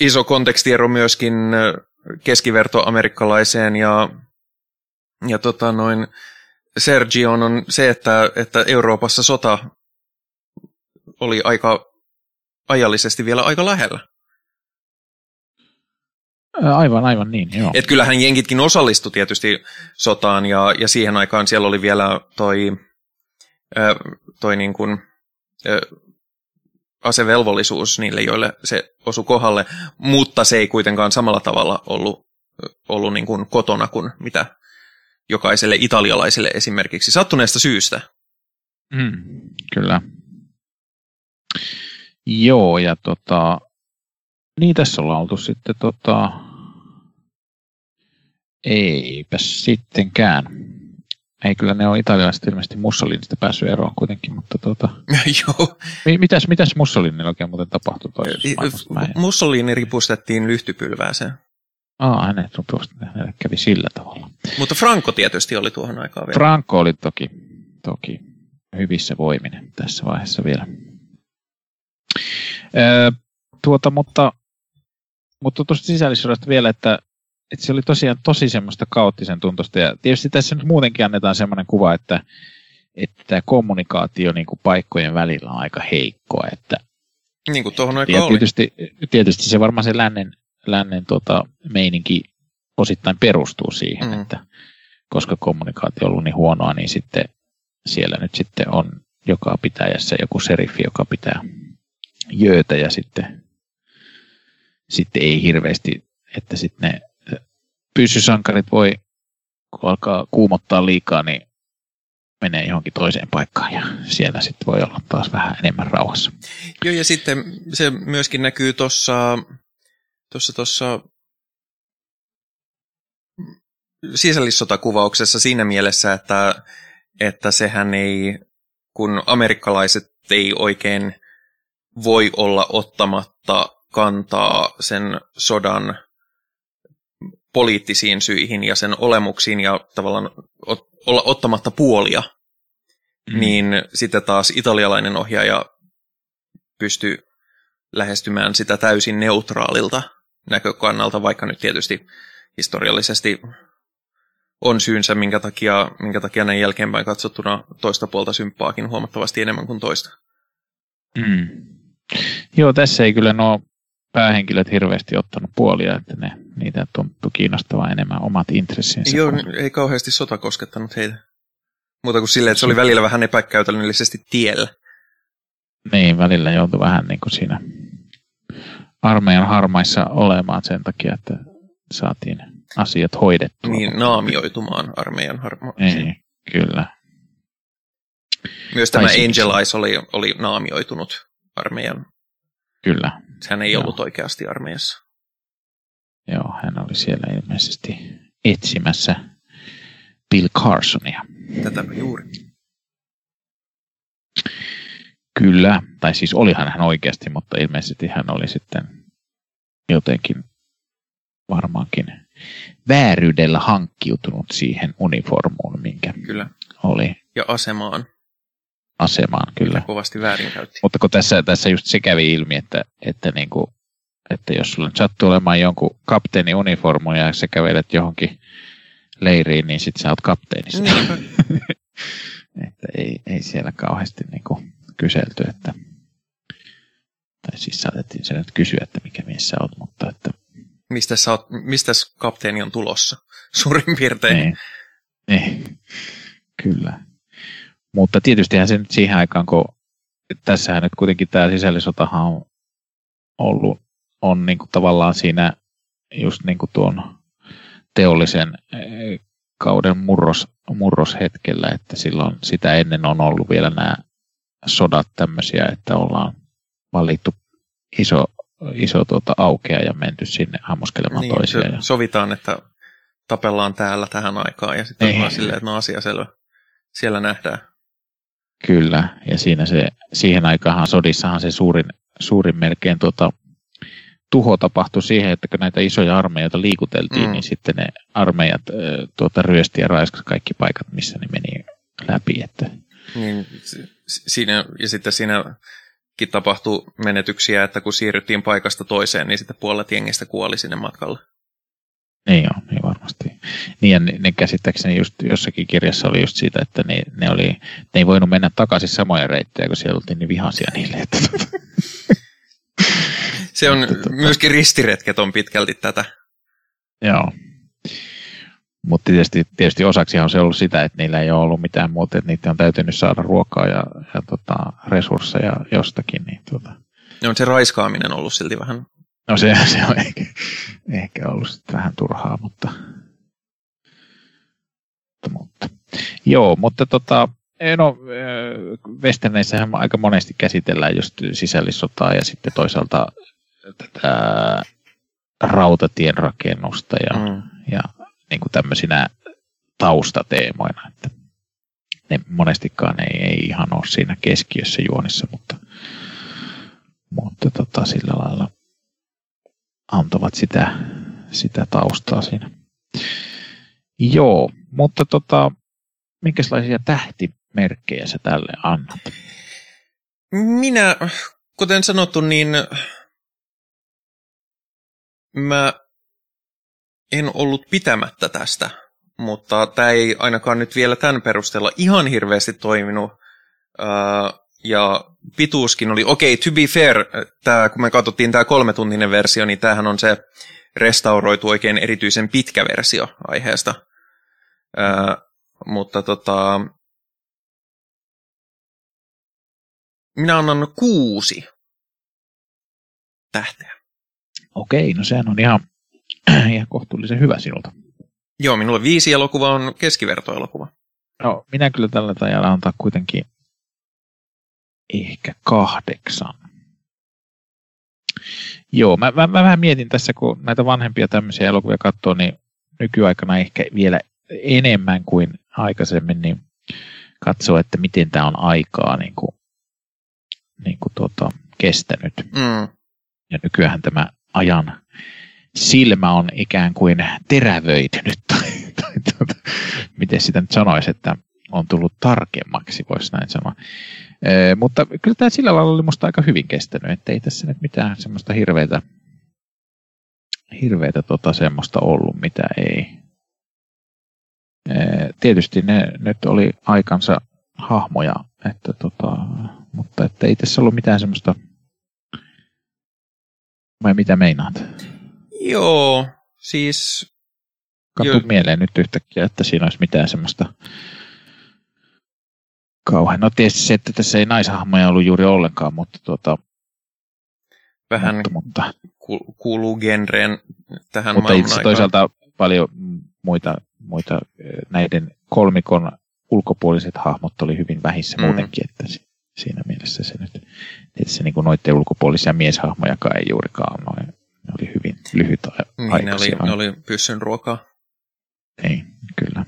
iso kontekstiero myöskin keskivertoamerikkalaiseen ja, ja tota noin, Sergion on se, että, että Euroopassa sota oli aika ajallisesti vielä aika lähellä.
Aivan, aivan niin, joo.
Et kyllähän jenkitkin osallistui tietysti sotaan ja, ja siihen aikaan siellä oli vielä toi, ö, toi niin kuin, ö, asevelvollisuus niille, joille se osui kohdalle, mutta se ei kuitenkaan samalla tavalla ollut, ollut niin kuin kotona kuin mitä jokaiselle italialaiselle esimerkiksi sattuneesta syystä.
Mm, kyllä. Joo, ja tota, niin tässä ollaan oltu sitten tota, eipä sittenkään. Ei kyllä ne on italialaiset ilmeisesti Mussolinista päässyt eroon kuitenkin, mutta tota, *laughs*
Joo.
mi- mitäs, mitäs Mussolinilla oikein muuten tapahtui toisessa
Mussolini ripustettiin lyhtypylvääseen.
Aa, hänet hänelle kävi sillä tavalla.
Mutta Franco tietysti oli tuohon aikaan vielä.
Franco oli toki, toki hyvissä voiminen tässä vaiheessa vielä. Öö, tuota, mutta mutta tuosta sisällissodasta vielä, että, että se oli tosiaan tosi semmoista kaoottisen tuntosta. Ja tietysti tässä nyt muutenkin annetaan semmoinen kuva, että, että tämä kommunikaatio niin kuin paikkojen välillä on aika heikkoa. Että,
niin kuin tuohon aika
ja
oli.
tietysti, tietysti se varmaan se lännen, lännen tota, meininki osittain perustuu siihen, mm. että koska kommunikaatio on ollut niin huonoa, niin sitten siellä nyt sitten on joka pitäjässä joku seriffi, joka pitää jöötä ja sitten, sitten ei hirveästi, että sitten ne pyssysankarit voi, kun alkaa kuumottaa liikaa, niin menee johonkin toiseen paikkaan ja siellä sitten voi olla taas vähän enemmän rauhassa.
Joo, ja sitten se myöskin näkyy tuossa tuossa tuossa sisällissotakuvauksessa siinä mielessä, että, että sehän ei, kun amerikkalaiset ei oikein voi olla ottamatta kantaa sen sodan poliittisiin syihin ja sen olemuksiin ja tavallaan olla ottamatta puolia, mm. niin sitten taas italialainen ohjaaja pystyy lähestymään sitä täysin neutraalilta näkökannalta, vaikka nyt tietysti historiallisesti on syynsä, minkä takia, minkä takia näin jälkeenpäin katsottuna toista puolta symppaakin huomattavasti enemmän kuin toista.
Mm. Joo, tässä ei kyllä nuo päähenkilöt hirveästi ottanut puolia, että ne, niitä tuntuu kiinnostavaa enemmän omat intressinsä.
Joo, kun... ei kauheasti sota koskettanut heitä. Muuta kuin silleen, että se oli välillä vähän epäkäytännöllisesti tiellä.
Niin, välillä joutui vähän niin kuin siinä armeijan harmaissa olemaan sen takia, että saatiin asiat hoidettua.
Niin, naamioitumaan armeijan harmaissa.
Niin, kyllä.
Myös tämä Angel Eyes oli, oli naamioitunut armeijan.
Kyllä.
Hän ei Joo. ollut oikeasti armeijassa.
Joo, hän oli siellä ilmeisesti etsimässä Bill Carsonia.
Tätäpä juuri.
Kyllä, tai siis olihan hän oikeasti, mutta ilmeisesti hän oli sitten jotenkin varmaankin vääryydellä hankkiutunut siihen uniformuun, minkä
kyllä.
oli.
Ja asemaan.
Asemaan, kyllä.
kovasti väärinkäytti.
Mutta kun tässä, tässä just se kävi ilmi, että, että, niin kuin, että jos sulla sattuu olemaan jonkun kapteeni uniformu ja sä kävelet johonkin leiriin, niin sit sä oot kapteenissa. Niin. *laughs* että ei, ei siellä kauheasti niin kuin kyselty, että tai siis saatettiin sen nyt kysyä, että mikä mies sä oot, mutta että
mistä, sä oot, mistä kapteeni on tulossa, suurin piirtein.
Niin, niin. kyllä. Mutta tietystihän se nyt siihen aikaan, kun tässähän nyt kuitenkin tämä sisällissotahan on ollut, on niin kuin tavallaan siinä just niin kuin tuon teollisen eh, kauden murros, murroshetkellä, että silloin sitä ennen on ollut vielä nämä sodat tämmöisiä, että ollaan valittu iso iso tuota, aukea ja menty sinne hammuskelemaan niin, toisiaan. Ja...
Sovitaan, että tapellaan täällä tähän aikaan ja sitten vaan silleen, että no asia selvä. Siellä nähdään.
Kyllä, ja siinä se, siihen aikaan sodissahan se suurin, suurin melkein tuota, tuho tapahtui siihen, että kun näitä isoja armeijoita liikuteltiin, mm. niin sitten ne armeijat tuota, ryösti ja raiskasi kaikki paikat, missä ne meni läpi. Että...
Niin, siinä, ja sitten siinä tapahtui menetyksiä, että kun siirryttiin paikasta toiseen, niin sitten puolet jengistä kuoli sinne matkalla.
Niin joo, niin. Niin ja ne, ne käsittääkseni just jossakin kirjassa oli just siitä, että ne, ne, oli, ne ei voinut mennä takaisin samoja reittejä, kun siellä oltiin niin vihaisia niille. Että tuota.
Se on että, myöskin ristiretket on pitkälti tätä.
Joo. Mutta tietysti, tietysti osaksi on se ollut sitä, että niillä ei ole ollut mitään muuta, että niiden on täytynyt saada ruokaa ja, ja tota, resursseja jostakin. Niin, tota.
No, on se raiskaaminen ollut silti vähän...
No se, se on ehkä, ehkä ollut vähän turhaa, mutta, mutta, mutta. Joo, mutta tota, no, Westerneissähän aika monesti käsitellään just sisällissotaa ja sitten toisaalta tätä rautatien rakennusta ja, mm. ja niin kuin tämmöisinä taustateemoina, että ne monestikaan ei, ei ihan ole siinä keskiössä juonissa, mutta, mutta tota, sillä lailla antavat sitä, sitä taustaa siinä. Joo, mutta tota, minkälaisia tähtimerkkejä sä tälle annat?
Minä kuten sanottu, niin mä en ollut pitämättä tästä, mutta tämä ei ainakaan nyt vielä tämän perusteella ihan hirveästi toiminut. Ja pituuskin oli, okei, okay, to be fair, tää, kun me katsottiin tämä kolmetuntinen versio, niin tämähän on se restauroitu oikein erityisen pitkä versio aiheesta. Mutta tota, minä annan kuusi tähteä.
Okei, no sehän on ihan, *clears throat* ihan kohtuullisen hyvä sinulta.
Joo, minulla viisi elokuva on keskivertoelokuva.
No, minä kyllä tällä tajalla antaa kuitenkin ehkä kahdeksan. Joo, mä, mä, mä vähän mietin tässä, kun näitä vanhempia tämmöisiä elokuvia katsoo, niin nykyaikana ehkä vielä enemmän kuin aikaisemmin, niin katsoo, että miten tämä on aikaa niin kuin, niin kuin tuota, kestänyt.
Mm.
Ja nykyään tämä ajan silmä on ikään kuin terävöitynyt, *laughs* tai, tai tuota, miten sitä nyt sanoisi, että on tullut tarkemmaksi, voisi näin sanoa. E, mutta kyllä tämä sillä lailla oli musta aika hyvin kestänyt, että ei tässä nyt mitään semmoista hirveitä, hirveitä tota semmoista ollut, mitä ei. E, tietysti ne nyt oli aikansa hahmoja, että tota, mutta että ei tässä ollut mitään semmoista, vai mitä meinaat?
Joo, siis...
Katso mieleen nyt yhtäkkiä, että siinä olisi mitään semmoista kauhean. No tietysti se, että tässä ei naishahmoja ollut juuri ollenkaan, mutta tuota,
vähän mutta, mutta, kuuluu genreen tähän
Mutta itse toisaalta paljon muita, muita näiden kolmikon ulkopuoliset hahmot oli hyvin vähissä mm. muutenkin, että siinä mielessä se nyt, että se niin kuin noiden ulkopuolisia mieshahmojakaan ei juurikaan noin, ne oli hyvin lyhyt
niin, ne oli, ne oli pyssyn ruokaa.
Ei, kyllä.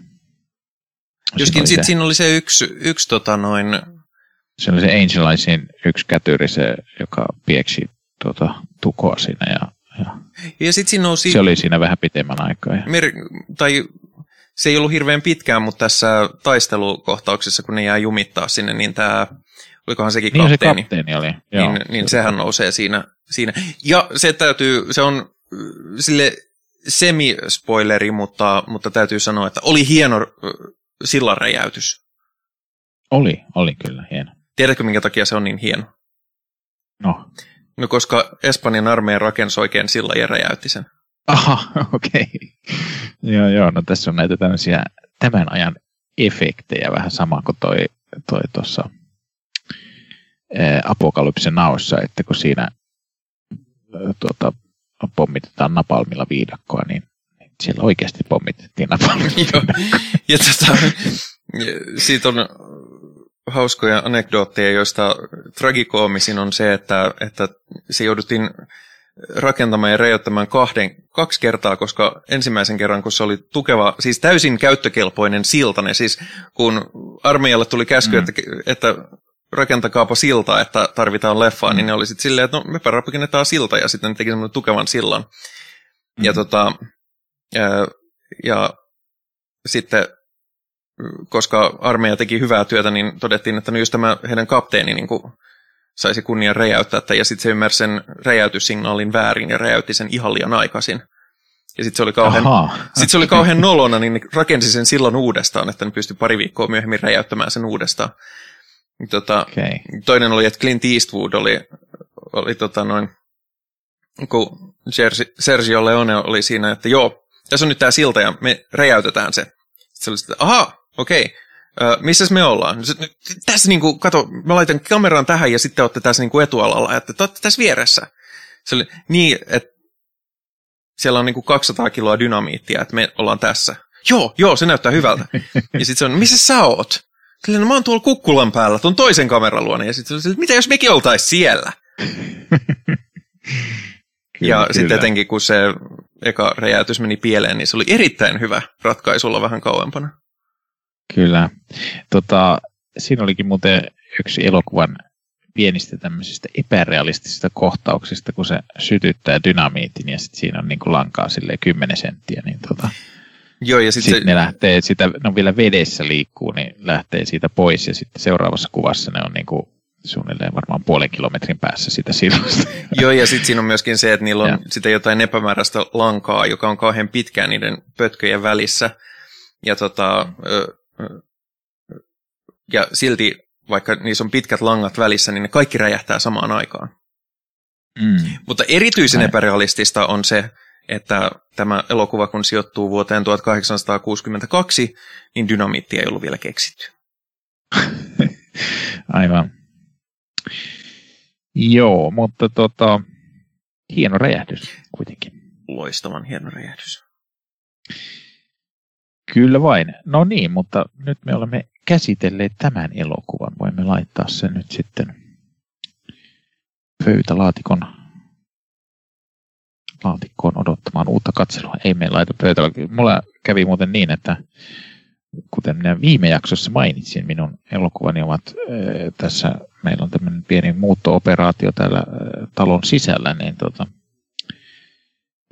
Joskin sitten siinä oli se yksi, yksi tota noin...
Se oli se Angelisin yksi kätyri, se, joka pieksi tuota, tukoa siinä ja, ja,
ja sit siinä nousi...
Se oli siinä vähän pitemmän aikaa. Ja...
Mer- tai se ei ollut hirveän pitkään, mutta tässä taistelukohtauksessa, kun ne jää jumittaa sinne, niin tämä, olikohan sekin
niin
kapteeni,
se kapteeni oli.
Joo, niin, niin sehän nousee siinä, siinä. Ja se täytyy, se on sille semi-spoileri, mutta, mutta täytyy sanoa, että oli hieno sillan räjäytys.
Oli, oli kyllä hieno.
Tiedätkö, minkä takia se on niin hieno?
No.
No, koska Espanjan armeija rakensi oikein sillan ja räjäytti sen.
Aha, *laughs* okei. Okay. joo, joo, no tässä on näitä tämmöisiä tämän ajan efektejä, vähän sama kuin toi toi tuossa apokalypsen naossa, että kun siinä tuota, pommitetaan napalmilla viidakkoa, niin siellä oikeasti pommitettiin napalmilla. *laughs*
Joo, ja tota, siitä on hauskoja anekdootteja, joista tragikoomisin on se, että, että se jouduttiin rakentamaan ja räjäyttämään kahden, kaksi kertaa, koska ensimmäisen kerran, kun se oli tukeva, siis täysin käyttökelpoinen siltane, siis kun armeijalle tuli käsky, mm. että, että rakentakaapa silta, että tarvitaan leffaa, mm. niin ne oli sitten silleen, että no mepä rakennetaan silta, ja sitten ne teki semmoinen tukevan sillan. Mm. Ja, tota, ja, ja sitten koska armeija teki hyvää työtä, niin todettiin, että no just tämä heidän kapteeni niin kuin saisi kunnian räjäyttää, ja sitten se ymmärsi sen räjäytyssignaalin väärin ja räjäytti sen ihan liian aikaisin. Ja sitten se oli kauhean, sit se oli kauhean nolona, niin ne rakensi sen silloin uudestaan, että ne pystyi pari viikkoa myöhemmin räjäyttämään sen uudestaan. Tota, okay. Toinen oli, että Clint Eastwood oli, oli tota noin, kun Sergio Leone oli siinä, että joo, tässä on nyt tämä silta ja me räjäytetään se. Sitten se oli sitten, aha, okei, okay missä me ollaan? Tässä niin kuin, kato, mä laitan kameran tähän ja sitten olette tässä niin kuin etualalla, että te olette tässä vieressä. Se oli niin, että siellä on niin kuin 200 kiloa dynamiittia, että me ollaan tässä. Joo, joo, se näyttää hyvältä. ja sitten se on, missä sä oot? Kyllä, no mä oon tuolla kukkulan päällä, tuon toisen kameran luona. Ja sitten se oli, mitä jos mekin oltais siellä? *laughs* ja kyllä. sitten etenkin, kun se eka räjäytys meni pieleen, niin se oli erittäin hyvä ratkaisulla vähän kauempana.
Kyllä. Tota, siinä olikin muuten yksi elokuvan pienistä tämmöisistä epärealistisista kohtauksista, kun se sytyttää dynamiitin ja sitten siinä on niin kuin lankaa sille 10 senttiä, niin tota,
Joo, ja sitten
sit se... ne lähtee, sitä, ne on vielä vedessä liikkuu, niin lähtee siitä pois ja sitten seuraavassa kuvassa ne on niin kuin suunnilleen varmaan puolen kilometrin päässä sitä sirusta.
Joo, ja sitten siinä on myöskin se, että niillä on ja. sitä jotain epämääräistä lankaa, joka on kauhean pitkään niiden pötköjen välissä. Ja, tota, ja silti, vaikka niissä on pitkät langat välissä, niin ne kaikki räjähtää samaan aikaan. Mm. Mutta erityisen epärealistista on se, että tämä elokuva, kun sijoittuu vuoteen 1862, niin dynamiitti ei ollut vielä keksitty. *laughs*
Aivan. Joo, mutta tota, hieno räjähdys kuitenkin.
Loistavan hieno räjähdys.
Kyllä vain. No niin, mutta nyt me olemme käsitelleet tämän elokuvan. Voimme laittaa sen nyt sitten pöytälaatikon laatikkoon odottamaan uutta katselua. Ei me laita pöytällä. Mulla kävi muuten niin, että kuten minä viime jaksossa mainitsin, minun elokuvani ovat äh, tässä, meillä on tämmöinen pieni muutto-operaatio täällä äh, talon sisällä, niin, tota,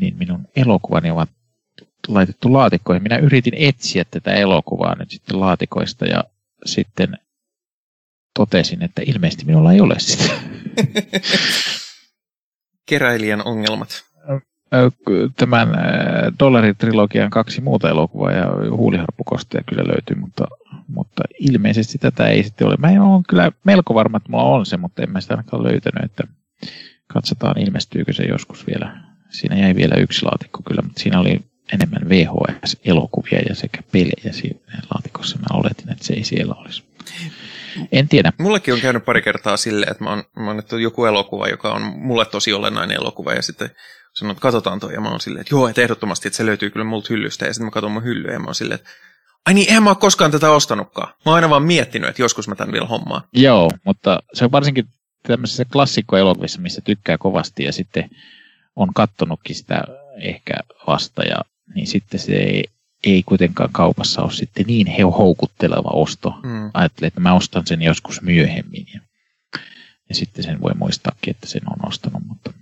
niin minun elokuvani ovat laitettu laatikkoihin. Minä yritin etsiä tätä elokuvaa nyt sitten laatikoista ja sitten totesin, että ilmeisesti minulla ei ole sitä. *laughs*
Keräilijän ongelmat
tämän dollaritrilogian kaksi muuta elokuvaa ja huuliharppukosteja kyllä löytyy, mutta, mutta ilmeisesti tätä ei sitten ole. Mä olen kyllä melko varma, että mulla on se, mutta en mä sitä ainakaan löytänyt, että katsotaan ilmestyykö se joskus vielä. Siinä jäi vielä yksi laatikko kyllä, mutta siinä oli enemmän VHS-elokuvia ja sekä pelejä siinä laatikossa. Mä oletin, että se ei siellä olisi. En tiedä.
Mullekin on käynyt pari kertaa silleen, että mä oon, mä oon joku elokuva, joka on mulle tosi olennainen elokuva, ja sitten sanon, että katsotaan toi, ja mä oon silleen, että joo, että ehdottomasti, että se löytyy kyllä multa hyllystä, ja sitten mä katson mun hyllyä, ja mä oon silleen, että ai niin, eihän mä oon koskaan tätä ostanutkaan. Mä oon aina vaan miettinyt, että joskus mä tämän vielä hommaan.
Joo, mutta se on varsinkin tämmöisessä klassikkoelokuvissa, missä tykkää kovasti, ja sitten on kattonutkin sitä ehkä vasta, ja niin sitten se ei, ei kuitenkaan kaupassa ole sitten niin houkutteleva osto. Mm. Ajattelin, että mä ostan sen joskus myöhemmin, ja, ja sitten sen voi muistaakin, että sen on ostanut, mutta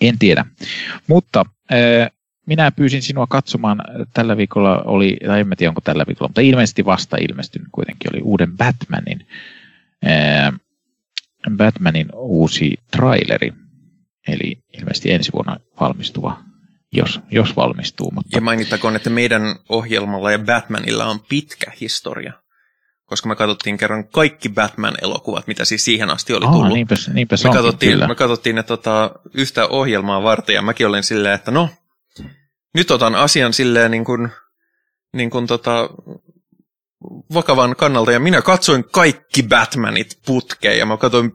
en tiedä. Mutta äh, minä pyysin sinua katsomaan, tällä viikolla oli, tai en tiedä onko tällä viikolla, mutta ilmeisesti vasta ilmestynyt kuitenkin, oli uuden Batmanin, äh, Batmanin uusi traileri, eli ilmeisesti ensi vuonna valmistuva, jos, jos valmistuu. Mutta...
Ja mainittakoon, että meidän ohjelmalla ja Batmanilla on pitkä historia koska me katsottiin kerran kaikki Batman-elokuvat, mitä siis siihen asti oli tullut. Aa,
niinpäs, niinpäs
me, katsottiin, kyllä. me katsottiin ne tota, yhtä ohjelmaa varten, ja mäkin olin silleen, että no, nyt otan asian silleen niin kuin, niin kuin tota, vakavan kannalta, ja minä katsoin kaikki Batmanit putkeen, ja mä katsoin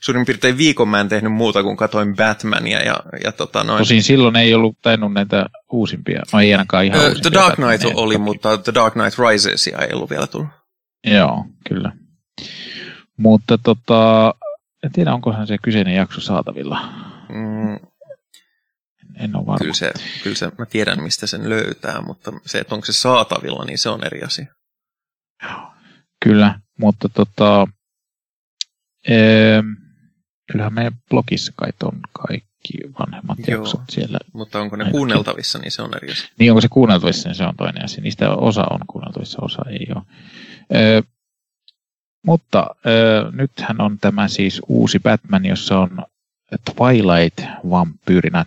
suurin piirtein viikon mä en tehnyt muuta kuin katsoin Batmania, ja, ja tota noin.
Tosin silloin ei ollut tainnut näitä uusimpia, no ei ainakaan ihan uh,
The Dark Knight Batmania. oli, mutta The Dark Knight Rises ei ollut vielä tullut.
Joo, kyllä. Mutta tota, en tiedä, onkohan se kyseinen jakso saatavilla. Mm. En ole varma.
Kyllä se, kyllä se, mä tiedän mistä sen löytää, mutta se, että onko se saatavilla, niin se on eri asia.
Kyllä, mutta tota, ee, kyllähän meidän blogissa kai on kaikki vanhemmat Joo, jaksot siellä.
Mutta onko ne Ainakin. kuunneltavissa, niin se on eri asia.
Niin, onko se kuunneltavissa, niin se on toinen asia. Niistä osa on kuunneltavissa, osa ei ole. Ö, mutta ö, nythän on tämä siis uusi Batman, jossa on Twilight-vampyyrinä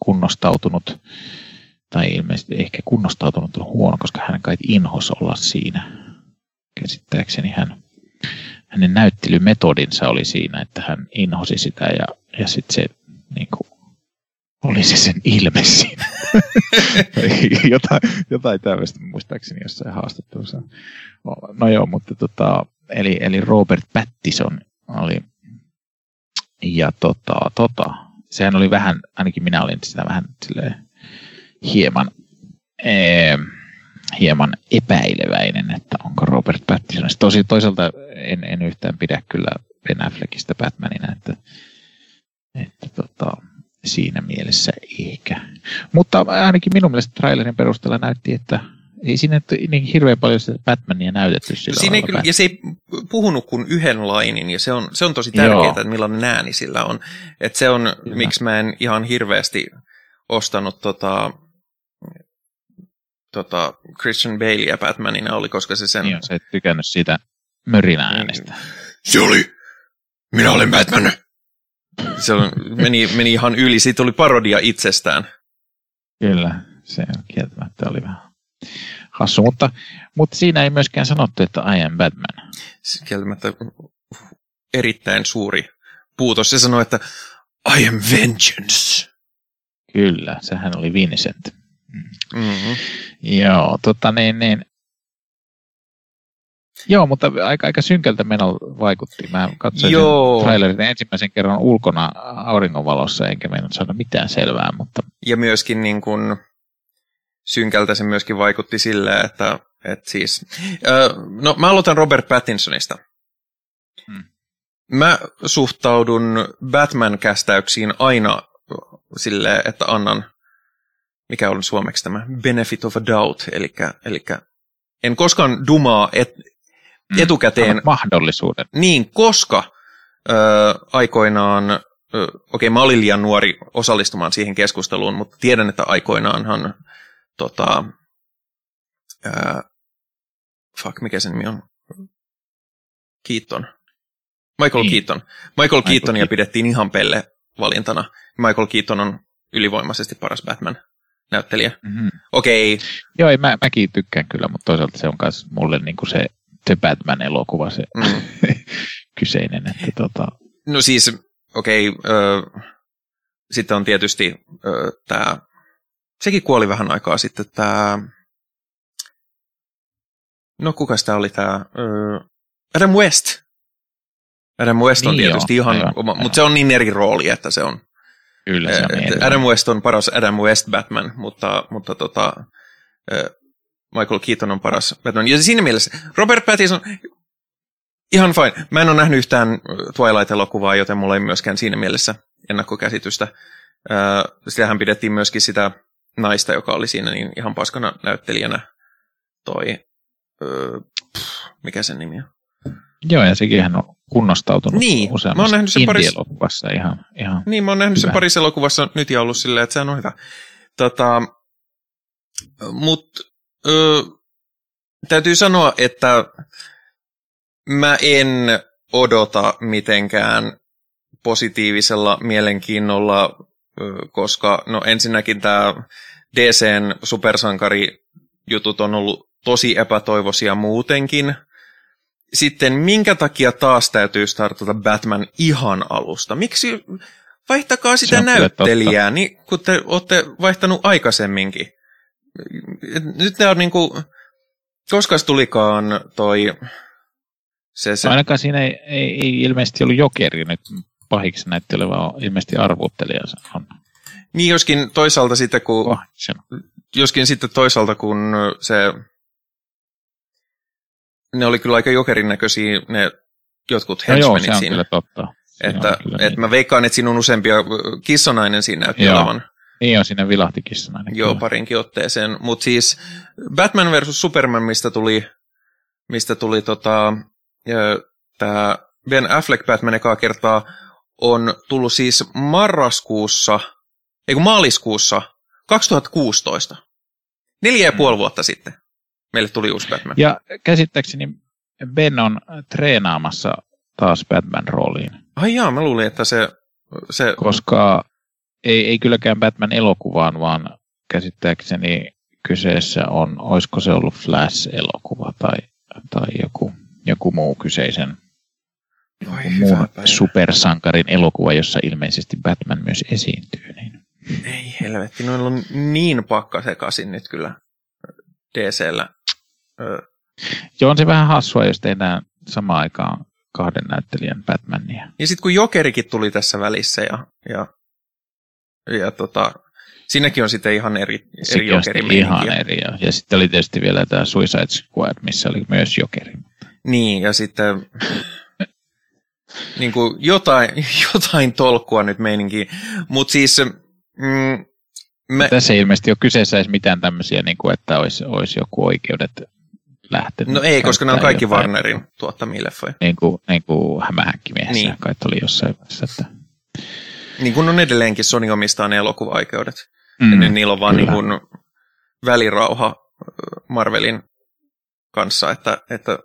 kunnostautunut, tai ilmeisesti ehkä kunnostautunut on huono, koska hän kai inhos olla siinä. Käsittääkseni hän, hänen näyttelymetodinsa oli siinä, että hän inhosi sitä ja, ja sitten se niin kuin, oli se sen ilme siinä. *laughs* jotain, jotain tämmöistä muistaakseni jossain haastattelussa. No joo, mutta tota, eli, eli Robert Pattison oli, ja tota, tota, sehän oli vähän, ainakin minä olin sitä vähän silleen, hieman, ee, hieman epäileväinen, että onko Robert Pattison. Tosi toisaalta en, en yhtään pidä kyllä Ben Affleckista Batmanina, että, että tota, siinä mielessä ehkä. Mutta ainakin minun mielestä trailerin perusteella näytti, että ei siinä niin hirveän paljon sitä Batmania näytetty sillä
siinä ei kyllä, Ja se ei puhunut kuin yhden lainin, ja se on, se on tosi tärkeää, Joo. että millainen ääni sillä on. Että se on, kyllä. miksi mä en ihan hirveästi ostanut tota, tota Christian Baleä Batmanina, oli koska se sen...
Niin, se et tykännyt siitä mörinä äänestä.
Se oli minä olen Batman. Se on, meni, meni ihan yli, siitä tuli parodia itsestään.
Kyllä, se kieltämättä oli vähän hassu, mutta, mutta siinä ei myöskään sanottu, että I am Batman.
Se kieltämättä erittäin suuri puutos. Se sanoi, että I am vengeance.
Kyllä, sehän oli Vincent.
Mm-hmm.
Joo, tota niin, niin. Joo, mutta aika, aika synkältä menolla vaikutti. Mä katsoin
Joo.
sen trailerin ensimmäisen kerran ulkona auringonvalossa, enkä meinannut saada mitään selvää, mutta
Ja myöskin niin kuin, synkältä se myöskin vaikutti silleen, että, että siis... Öö, no mä aloitan Robert Pattinsonista.
Hmm.
Mä suhtaudun Batman-kästäyksiin aina silleen, että annan, mikä on suomeksi tämä, benefit of a doubt, eli, eli en koskaan dumaa et,
mm,
etukäteen
mahdollisuuden.
niin, koska ö, aikoinaan, ö, okei mä olin liian nuori osallistumaan siihen keskusteluun, mutta tiedän, että aikoinaanhan tota, ö, fuck, mikä sen nimi on? Keaton. Michael
Niin.
Keaton. Michael Keatonia
Keaton.
pidettiin ihan pelle valintana. Michael Keaton on ylivoimaisesti paras Batman-näyttelijä.
Mm-hmm.
Okei,
Joo, ei, mä, mäkin tykkään kyllä, mutta toisaalta se on myös mulle niin kuin se, se Batman-elokuva, se
mm. *laughs*
kyseinen. Että tota,
No siis, okei, okay, sitten on tietysti tämä, sekin kuoli vähän aikaa sitten tämä, no kuka sitä oli tämä, Adam West. Adam West on
Niin
tietysti
joo,
ihan,
aivan,
oma,
aivan.
mutta se on niin eri rooli, että se on,
kyllä se on
eh, Adam West on paras Adam West Batman, mutta, mutta tota, eh, Michael Keaton on paras Batman. Ja siinä mielessä Robert Pattinson, ihan fine. Mä en ole nähnyt yhtään Twilight-elokuvaa, joten mulla ei myöskään siinä mielessä ennakkokäsitystä. Äh, Sitähän pidettiin myöskin sitä naista, joka oli siinä niin ihan paskana näyttelijänä. Toi, öö, pff, mikä sen nimi on?
Joo, ja sekin on kunnostautunut
Niin, mä
useammassa
nähnyt sen paris-
ihan, ihan
Niin, mä oon nähnyt sen
Hyvä.
parissa elokuvassa nyt ja ollut silleen, että sehän on hyvä. Tota, mut ö, täytyy sanoa, että mä en odota mitenkään positiivisella mielenkiinnolla, koska no ensinnäkin tämä DCn supersankarijutut on ollut tosi epätoivoisia muutenkin. Sitten minkä takia taas täytyy startata Batman ihan alusta? Miksi vaihtakaa sitä näyttelijää, niin kun te olette vaihtanut aikaisemminkin? Nyt ne on niinku, koska tulikaan toi se, se
No ainakaan siinä ei, ei, ei ilmeisesti ollut jokeri nyt pahiksi näytti olevan ilmeisesti arvuuttelijansa on
niin joskin toisaalta sitten kun
pahiksena.
joskin sitten toisaalta, kun se, ne oli kyllä aika jokerin näköisiä ne jotkut
No joo,
henchmenit
se on
siinä.
kyllä totta. Se
että,
on kyllä
että
niin.
mä veikkaan, että siinä on useampia, kissonainen siinä näytti
Joo.
olevan
Niin on, siinä vilahtikin ainakin.
joo parinkin otteeseen. Mutta siis Batman versus Superman, mistä tuli, mistä tuli tota, tämä Ben Affleck Batman ekaa kertaa, on tullut siis marraskuussa, ei kun maaliskuussa 2016. Neljä ja
Mm.
puoli vuotta sitten meille tuli uusi Batman.
Ja käsittääkseni Ben on treenaamassa taas Batman-rooliin,
Ai jaa, mä luulin, että se, se
koska ei, ei kylläkään Batman-elokuvaan, vaan käsittääkseni kyseessä on, olisiko se ollut Flash-elokuva tai, tai joku, joku muu kyseisen
Oi,
muun supersankarin elokuva, jossa ilmeisesti Batman myös esiintyy. Niin.
Ei helvetti, noilla on niin pakka sekaisin nyt kyllä DCllä. Ö,
Joo, on se vähän hassua, jos tehdään samaan aikaan kahden näyttelijän Batmania.
Ja sitten kun Jokerikin tuli tässä välissä ja, ja, ja tota, siinäkin on sitten ihan eri, eri Jokeri
ihan eri. Ja, ja sitten oli tietysti vielä tämä Suicide Squad, missä oli myös Jokeri.
Niin, ja sitten niin kuin jotain, *laughs* jotain tolkkua nyt meininkin. Mutta siis mm, me,
Tässä ei ilmeisesti ole kyseessä edes mitään tämmöisiä, niin kuin, että olisi, olisi joku oikeudet lähtenyt.
no ei, koska ne on kaikki
jotain,
Warnerin tuottamia leffoja.
Niin kuin, niin kuin hämähäkkimiehessä,
Niin.
kai oli jossain vaiheessa. Että,
Niin kuin on edelleenkin Sony omistaa ne elokuva-oikeudet.
mm,
Ja niin niillä on vaan niin kuin välirauha Marvelin kanssa, että, että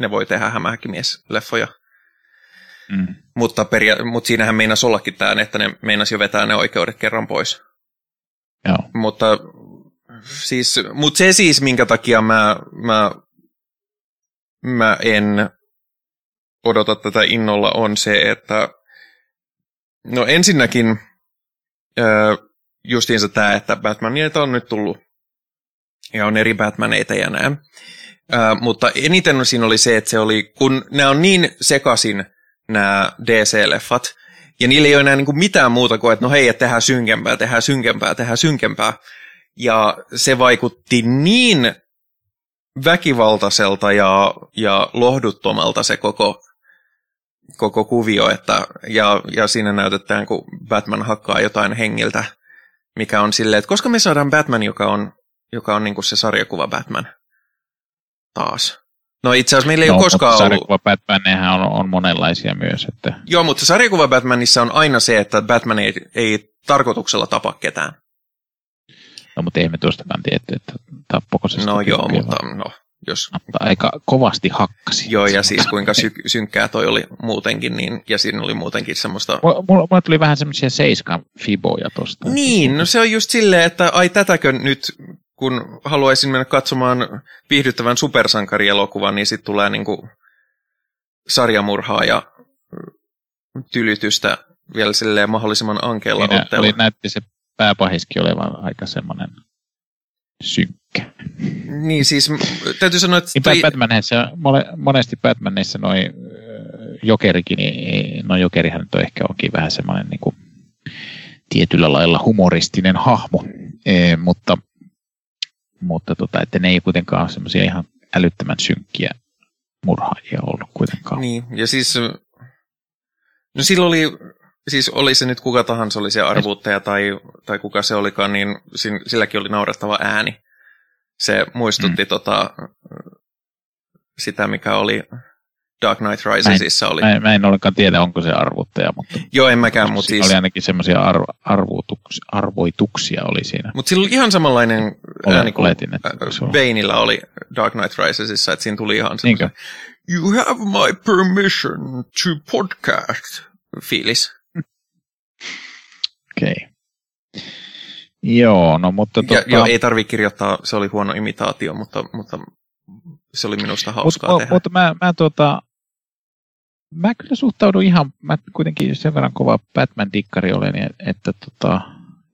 ne voi tehdä hämähäkkimies-leffoja. Mm. Mutta, peria- mutta siinähän meinasi ollakin tämä, että ne meinasi jo vetää ne oikeudet kerran pois.
Joo.
Mutta, siis, mutta se siis, minkä takia mä, mä, mä en odota tätä innolla, on se, että no ensinnäkin justiinsa tämä, että Batmanieita on nyt tullut ja on eri Batmaneita ja näin. Uh, mutta eniten siinä oli se, että se oli, kun ne on niin sekasin nämä DC-leffat, ja niillä ei ole enää niin mitään muuta kuin, että no hei, että tehdään synkempää, tehdään synkempää, tehdään synkempää. Ja se vaikutti niin väkivaltaiselta ja, ja lohduttomalta se koko, koko kuvio, että, ja, ja siinä näytetään, kun Batman hakkaa jotain hengiltä, mikä on silleen, että koska me saadaan Batman, joka on, joka on niin kuin se sarjakuva Batman taas. No itse asiassa meillä ei no, ole koskaan
ollut... Sarjakuva Batmanehän on, on monenlaisia myös. Että...
Joo, mutta sarjakuva Batmanissa on aina se, että Batman ei, ei tarkoituksella tapa ketään.
No, mutta ei me tuostakaan tiedä, että tappoko se
No joo, mutta no, jos...
Mutta aika kovasti hakkasi.
Joo, ja siis kuinka sy- synkkää toi oli muutenkin, niin, ja siinä oli muutenkin semmoista...
Mulla, mulla tuli vähän semmoisia seiskan fiboja tosta.
Niin, no se on just silleen, että ai tätäkö nyt kun haluaisin mennä katsomaan viihdyttävän supersankarielokuvan, niin sitten tulee niinku sarjamurhaa ja tylytystä vielä silleen mahdollisimman ankeella
Siinä otteella. Oli, näytti se pääpahiski olevan aika semmoinen synkkä.
Niin siis täytyy sanoa, että...
Niin toi... Batmanissa, monesti Batmanissa noin jokerikin, niin no jokerihan nyt on ehkä onkin vähän semmoinen niin kuin, tietyllä lailla humoristinen hahmo, e, mutta mutta tota, että ne ei kuitenkaan ole semmoisia ihan älyttömän synkkiä murhaajia ollut kuitenkaan.
Niin, ja siis, no silloin oli, siis oli se nyt kuka tahansa oli se arvuuttaja tai, tai kuka se olikaan, niin silläkin oli naurettava ääni. Se muistutti mm. tota, sitä, mikä oli Dark Knight Risesissa oli.
Mä en, mä en ollenkaan tiedä, onko se arvuuttaja, mutta...
Joo, en mäkään, mutta siis...
Oli ainakin semmoisia arvo, arvoituksia, arvoituksia oli siinä.
Mutta sillä oli ihan samanlainen ääni kuin oletin, että Baneilla oli Dark Knight Risesissa, että siinä tuli ihan semmoinen... You have my permission to podcast fiilis. *laughs*
Okei. Okay. Joo, no mutta... Tota... Ja,
joo, ei tarvi kirjoittaa, se oli huono imitaatio, mutta, mutta se oli minusta hauskaa mut, tehdä.
Mutta mä, mä tuota, mä kyllä suhtaudun ihan, mä kuitenkin sen verran kova Batman-dikkari olen, että tota,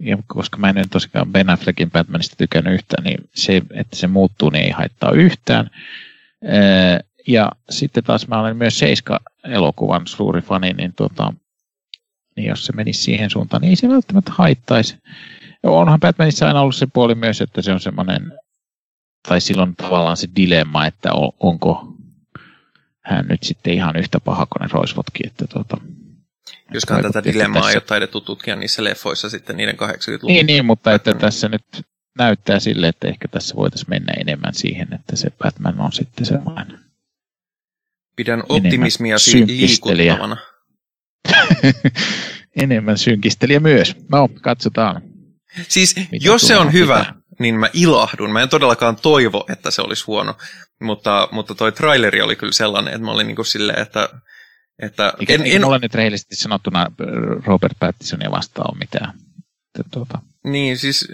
ja koska mä en tosiaan Ben Affleckin Batmanista tykännyt yhtään, niin se, että se muuttuu, niin ei haittaa yhtään. Ja sitten taas mä olen myös Seiska-elokuvan suuri fani, niin, tota, niin jos se menisi siihen suuntaan, niin ei se välttämättä haittaisi. Onhan Batmanissa aina ollut se puoli myös, että se on semmoinen, tai silloin tavallaan se dilemma, että onko hän nyt sitten ihan yhtä paha kuin ne roisvotkin. Että tuota,
Joskaan tätä dilemmaa tässä... ei ole taidettu tutkia niissä leffoissa sitten niiden 80-luvun.
Niin, niin mutta että tässä nyt näyttää sille, että ehkä tässä voitaisiin mennä enemmän siihen, että se Batman on sitten semmoinen
Pidän optimismia liikuttavana. *laughs*
enemmän synkistelijä myös. No, katsotaan.
Siis jos se on hyvä, pitää. Niin mä ilahdun. Mä en todellakaan toivo, että se olisi huono. Mutta, mutta toi traileri oli kyllä sellainen, että mä olin niin kuin silleen, että... että
eikä, en, en, mulla nyt rehellisesti sanottuna Robert Pattisonia vastaan ole mitään. Tuota.
Niin, siis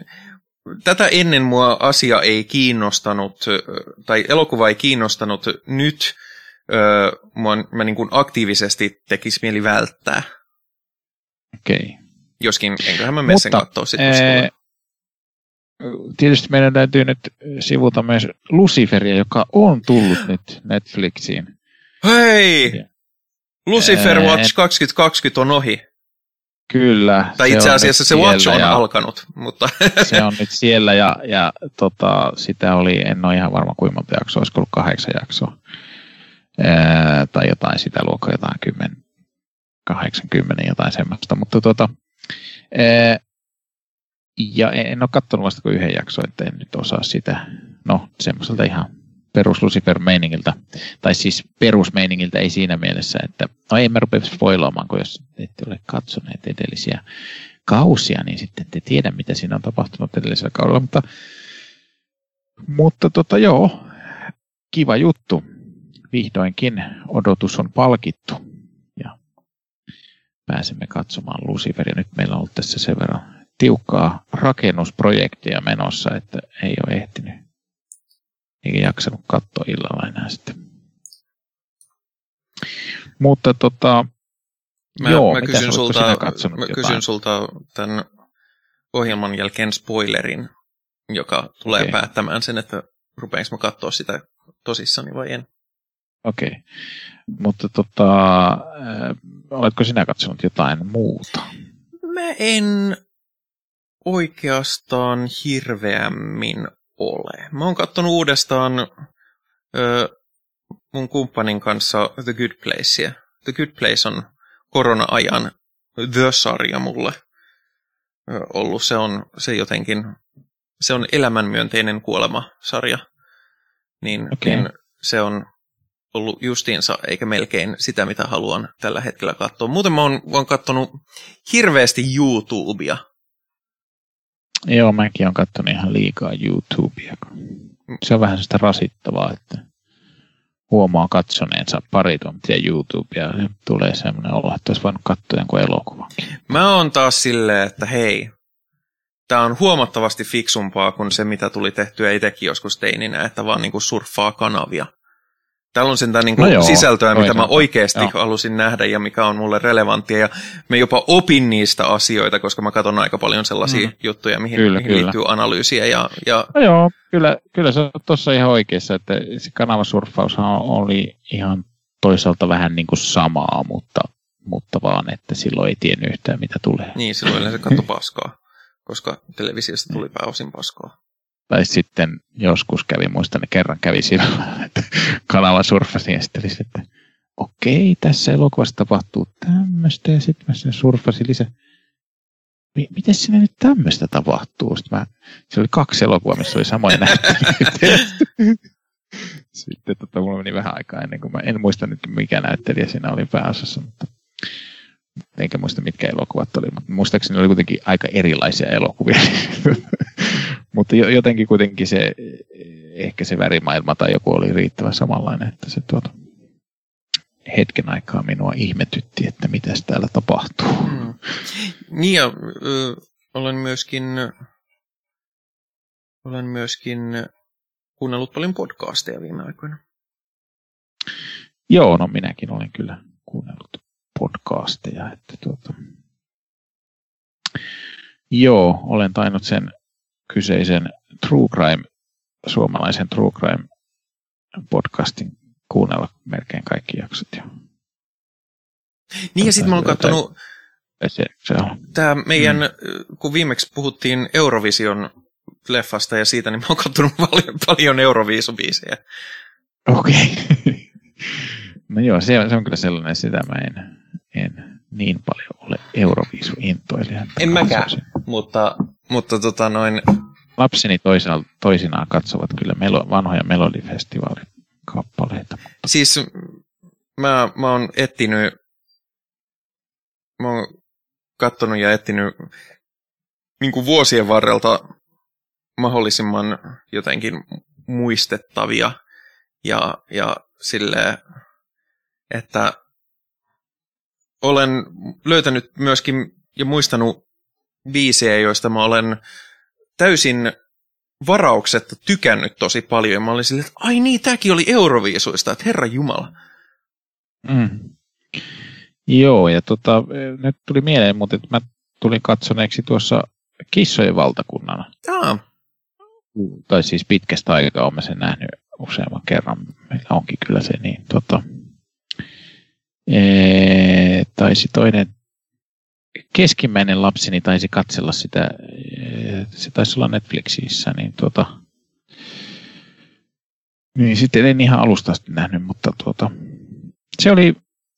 tätä ennen mua asia ei kiinnostanut, tai elokuva ei kiinnostanut nyt, öö, mua, mä niin kuin aktiivisesti tekisi mieli välttää.
Okei. Okay.
Joskin, enköhän mä mene sen katsoa sitten,
tietysti meidän täytyy nyt sivuta myös Luciferia, joka on tullut nyt Netflixiin.
Hei! Ja, Lucifer Watch 2020 on ohi.
Kyllä.
Tai itse asiassa se Watch on ja, alkanut, mutta... *laughs*
se on nyt siellä ja, ja tota, sitä oli, en ole ihan varma kuinka monta jaksoa, olisiko ollut kahdeksan jaksoa. Ää, tai jotain sitä luokkaa, jotain kymmen, kahdeksan, kymmenen, jotain semmoista. Mutta tota, ää, ja en ole katsonut vasta kuin yhden jakson, että en nyt osaa sitä, no semmoiselta ihan perus Lucifer-meiningiltä, tai siis perusmeiningiltä ei siinä mielessä, että no ei mä rupea spoiloamaan, kun jos ette ole katsoneet edellisiä kausia, niin sitten te tiedä, mitä siinä on tapahtunut edellisellä kaudella, mutta, mutta tota joo, kiva juttu. Vihdoinkin odotus on palkittu ja pääsemme katsomaan Luciferia. Nyt meillä on ollut tässä sen verran tiukkaa rakennusprojektia menossa, että ei ole ehtinyt eikä jaksanut katsoa illalla enää sitten. Mutta tota,
mä, joo, mä kysyn, sulta, mä kysyn sulta tämän ohjelman jälkeen spoilerin, joka tulee okay. päättämään sen, että rupeenko mä katsoa sitä tosissani vai en.
Okei, okay. mutta tota, äh, oletko sinä katsonut jotain muuta?
Mä en oikeastaan hirveämmin ole. Mä oon katsonut uudestaan ö, mun kumppanin kanssa The Good Placea. The Good Place on korona-ajan The-sarja mulle ö, ollut. Se on se jotenkin, se on elämänmyönteinen kuolema-sarja. Niin, okay. niin se on ollut justiinsa, eikä melkein sitä, mitä haluan tällä hetkellä katsoa. Muuten mä oon, oon katsonut hirveästi YouTubea
Joo, mäkin olen katsonut ihan liikaa YouTubea. Se on vähän sitä rasittavaa, että huomaa katsoneensa pari tuntia YouTubea ja tulee semmoinen olo, että olisi voinut katsoa jonkun elokuvan.
Mä oon taas silleen, että hei, tämä on huomattavasti fiksumpaa kuin se, mitä tuli tehtyä itsekin joskus teininä, että vaan niinku surffaa kanavia. Täällä on sentään niin no joo, sisältöä, mitä mä oikeasti joo. halusin nähdä ja mikä on mulle relevanttia. Ja mä jopa opin niistä asioita, koska mä katson aika paljon sellaisia mm. juttuja, mihin, kyllä, mihin kyllä. liittyy analyysiä. Ja, ja...
No joo, kyllä, kyllä se on tuossa ihan oikeassa, että se kanavasurffaushan oli ihan toisaalta vähän niin kuin samaa, mutta, mutta vaan, että silloin ei tiennyt yhtään, mitä tulee.
Niin, silloin se katso paskaa, koska televisiosta tuli pääosin paskaa.
Tai sitten joskus kävi, muistan, että kerran kävi sillä, *laughs* että kanava surffasi ja sitten oli että okei, tässä elokuvassa tapahtuu tämmöistä ja sitten mä sen surffasin lisää. Miten sinne nyt tämmöistä tapahtuu? Sitten mä, se oli kaksi elokuvaa, missä oli samoin *laughs* näyttelijä. Sitten tota, mulla meni vähän aikaa ennen kuin mä en muista nyt mikä näyttelijä siinä oli pääosassa, mutta enkä muista mitkä elokuvat oli, mutta muistaakseni oli kuitenkin aika erilaisia elokuvia. *laughs* mutta jotenkin kuitenkin se, ehkä se värimaailma tai joku oli riittävän samanlainen, että se tuota, hetken aikaa minua ihmetytti, että mitä täällä tapahtuu. Mm.
Niin ja ö, olen myöskin, olen myöskin kuunnellut paljon podcasteja viime aikoina.
Joo, no minäkin olen kyllä kuunnellut podcasteja. Että tuota. Joo, olen tainnut sen kyseisen True Crime, suomalaisen True Crime podcastin kuunnella melkein kaikki jaksot jo.
Niin ja sitten mä oon katsonut se, se on. Tämä meidän, mm. kun viimeksi puhuttiin Eurovision leffasta ja siitä, niin mä oon katsonut paljon, paljon Euroviisubiisejä.
Okei. Okay. *laughs* no joo, se on, se on kyllä sellainen, sitä mä en, en niin paljon ole Euroviisu-intoilija.
En mäkään, mutta, mutta tota noin...
Lapseni toisina, toisinaan katsovat kyllä melo, vanhoja Melodifestivaalikappaleita.
Siis mä, mä oon etsinyt, mä oon kattonut ja etsinyt niin vuosien varrelta mahdollisimman jotenkin muistettavia ja, ja silleen, että olen löytänyt myöskin ja muistanut biisejä, joista mä olen täysin varauksetta tykännyt tosi paljon. Ja mä olin silleen, että ai niin, tämäkin oli Euroviisuista, että herra Jumala.
Mm. Joo, ja tota, nyt tuli mieleen, mutta että mä tulin katsoneeksi tuossa Kissojen valtakunnan.
Aa.
Tai siis pitkästä aikaa olen sen nähnyt useamman kerran. Meillä onkin kyllä se niin. Tota, ee, taisi toinen keskimmäinen lapseni taisi katsella sitä, se taisi olla Netflixissä, niin tuota, niin sitten en ihan alusta asti nähnyt, mutta tuota, se oli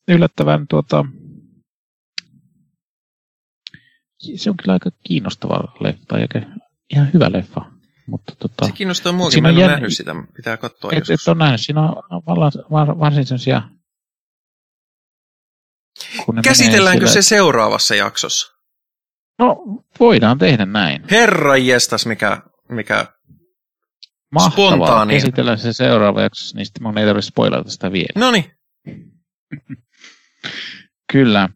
yllättävän tuota, se on kyllä aika kiinnostava leffa, eikä ihan hyvä leffa. Mutta tota,
se kiinnostaa muakin, mä en ole nähnyt sitä, pitää katsoa
et, joskus. Et on nähnyt, siinä on varsin sellaisia
Käsitelläänkö se seuraavassa jaksossa?
No, voidaan tehdä näin.
Herra jestas, mikä, mikä
Mahtavaa. Spontaani. Käsitellään se seuraava jaksossa, niin sitten mun ei tarvitse spoilata sitä vielä.
No *laughs*
Kyllä.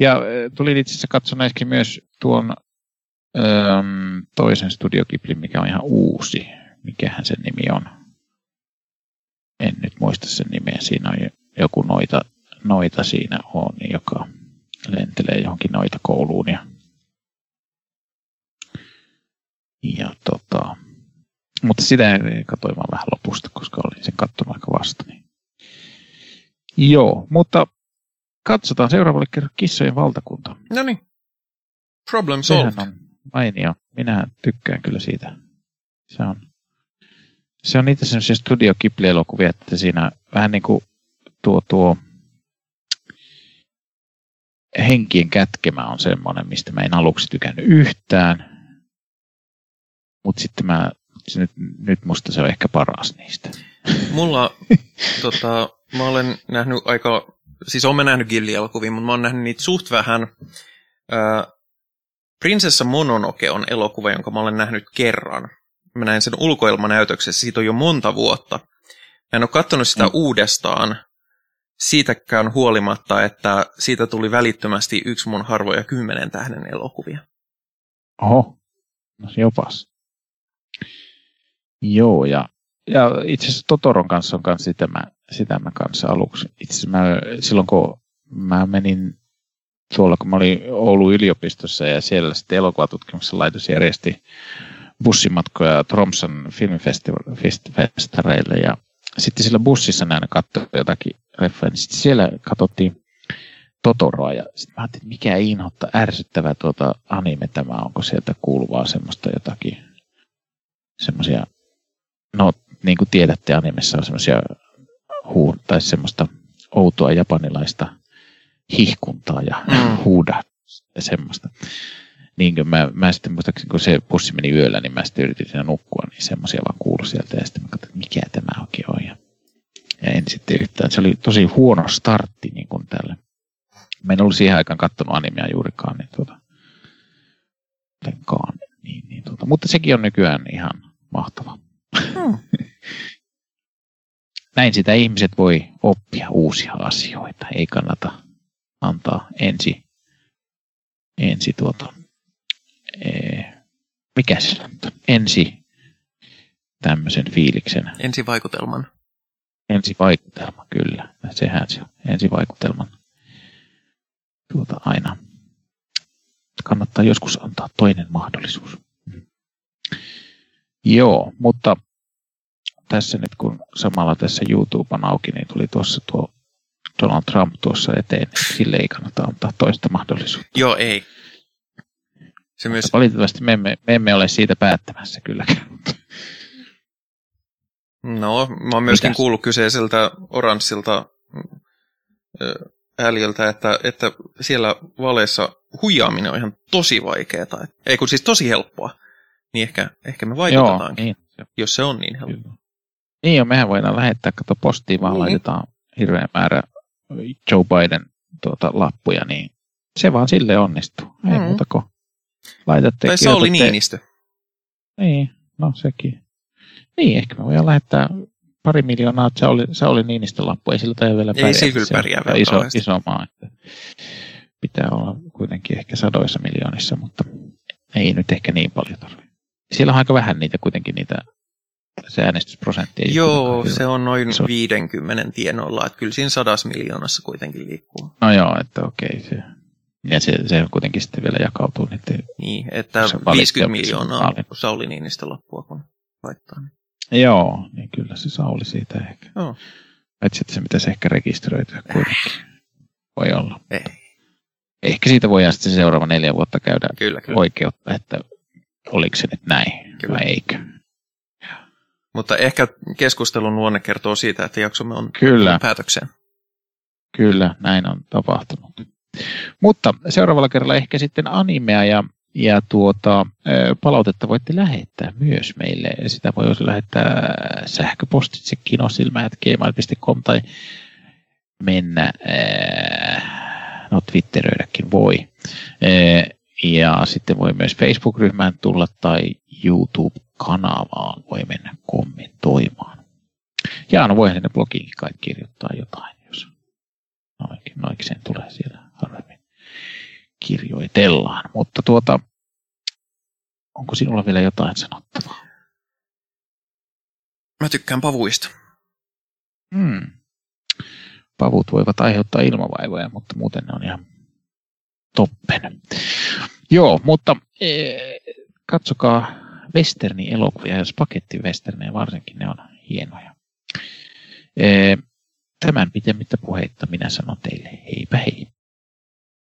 Ja tuli itse asiassa katsoneeksi myös tuon ähm, toisen studiokiplin, mikä on ihan uusi. Mikähän sen nimi on? En nyt muista sen nimeä. Siinä on joku noita, noita siinä on, joka lentelee johonkin noita kouluun. Ja, ja tota, mutta sitä katsoin vaan vähän lopusta, koska olin sen katsonut aika vasta. Niin. Joo, mutta katsotaan seuraavalle kerran kissojen valtakunta.
No niin. Problem solved.
Sehän on mainio. Minä tykkään kyllä siitä. Se on, se on niitä sellaisia Studio Ghibli-elokuvia, että siinä vähän niin kuin tuo, tuo henkien kätkemä on semmoinen, mistä mä en aluksi tykännyt yhtään. Mutta sitten mä, se nyt, nyt musta se on ehkä paras niistä.
Mulla, *laughs* tota, mä olen nähnyt aika, siis olen nähnyt Gilli-elokuvia, mutta mä oon nähnyt niitä suht vähän. Ää, Prinsessa Mononoke on elokuva, jonka mä olen nähnyt kerran. Mä näin sen ulkoilmanäytöksessä, siitä on jo monta vuotta. Mä en ole katsonut sitä mm. uudestaan siitäkään huolimatta, että siitä tuli välittömästi yksi mun harvoja kymmenen tähden elokuvia.
Oho, no jopas. Joo, ja, ja itse asiassa Totoron kanssa on kanssa sitä mä, sitä mä kanssa aluksi. Itse mä, silloin kun mä menin tuolla, kun mä olin Oulun yliopistossa ja siellä sitten elokuvatutkimuksen laitos järjesti bussimatkoja Tromsan filmifestareille ja sitten sillä bussissa näin katsoi jotakin niin sitten siellä katsottiin Totoroa ja sitten mä ajattelin, että mikä inhotta ärsyttävä tuota anime tämä, onko sieltä kuuluvaa semmoista jotakin, semmoisia, no niin kuin tiedätte, animessa on semmoisia huu, tai semmoista outoa japanilaista hihkuntaa ja mm. huuda ja semmoista. Niin kuin mä, mä sitten muistaakseni, kun se pussi meni yöllä, niin mä sitten yritin siinä nukkua, niin semmoisia vaan kuului sieltä. Ja sitten mä katsoin, mikä tämä oikein on. Ja, ja en sitten yhtään. Se oli tosi huono startti niin kuin tälle. Mä en ollut siihen aikaan katsonut animea juurikaan, niin tuota, Tenkaan, niin, niin tuota. mutta sekin on nykyään ihan mahtava. Hmm. *laughs* Näin sitä ihmiset voi oppia uusia asioita. Ei kannata antaa ensi, ensi tuota, ee, mikä se on, ensi tämmöisen fiiliksen.
Ensivaikutelman.
Ensivaikutelma, kyllä. Sehän se on. Ensivaikutelman. Tuota aina. Kannattaa joskus antaa toinen mahdollisuus. Joo, mutta tässä nyt kun samalla tässä YouTube on auki, niin tuli tuossa tuo Donald Trump tuossa eteen, sille ei kannata antaa toista mahdollisuutta.
Joo, ei.
Se myös... Valitettavasti me emme, me emme ole siitä päättämässä kylläkään.
No, mä oon myöskin Mitäs? kuullut kyseiseltä oranssilta ääliöltä, että, että siellä valeissa huijaaminen on ihan tosi vaikeaa. Ei kun siis tosi helppoa. Niin ehkä, ehkä me vaikutetaankin, Joo, niin. jos se on niin helppoa.
Niin jo, mehän voidaan lähettää, kato postiin vaan niin. laitetaan hirveän määrä Joe Biden tuota, lappuja, niin se vaan sille onnistuu. Ei mm. muuta kuin laitatte.
Tai Sauli Niinistö.
Niin, no sekin. Niin, ehkä me voidaan lähettää pari miljoonaa Sauli, Sauli Niinistön lappu. Ei sillä vielä
pärjää. Ei sillä kyllä pärjää
vielä iso, iso maa. Että pitää olla kuitenkin ehkä sadoissa miljoonissa, mutta ei nyt ehkä niin paljon tarvitse. Siellä on aika vähän niitä kuitenkin niitä se äänestysprosentti ei
Joo, se on noin se on... 50 tienoilla, että kyllä siinä sadassa miljoonassa kuitenkin liikkuu.
No joo, että okei. Se, ja se, se kuitenkin sitten vielä jakautuu niiden...
Niin, että 50 miljoonaa Sauli Niinistä loppua, kun laittaa.
Niin. Joo, niin kyllä se Sauli siitä ehkä. Joo. Että sitten se pitäisi ehkä rekisteröityä kuitenkin. Voi olla.
Ei.
Ehkä siitä voidaan sitten seuraava neljä vuotta käydä
kyllä, kyllä.
oikeutta, että oliko se nyt näin kyllä. vai eikö.
Mutta ehkä keskustelun luonne kertoo siitä, että jaksomme on
Kyllä.
päätökseen.
Kyllä, näin on tapahtunut. Mutta seuraavalla kerralla ehkä sitten animea ja, ja tuota, palautetta voitte lähettää myös meille. Sitä voi lähettää sähköpostitse kinosilmä.gmail.com tai mennä, no Twitteröidäkin voi. Ja sitten voi myös Facebook-ryhmään tulla tai YouTube-kanavaan voi mennä kommentoimaan. Ja no voi sinne blogiin kai kirjoittaa jotain, jos noikin, noikseen tulee siellä harvemmin. Kirjoitellaan. Mutta tuota, onko sinulla vielä jotain sanottavaa?
Mä tykkään pavuista.
Hmm. Pavut voivat aiheuttaa ilmavaivoja, mutta muuten ne on ihan toppen. Joo, mutta e, katsokaa westerni-elokuvia ja spagettiwesternejä varsinkin, ne on hienoja. E, tämän pitemmittä puheitta minä sanon teille heipä hei.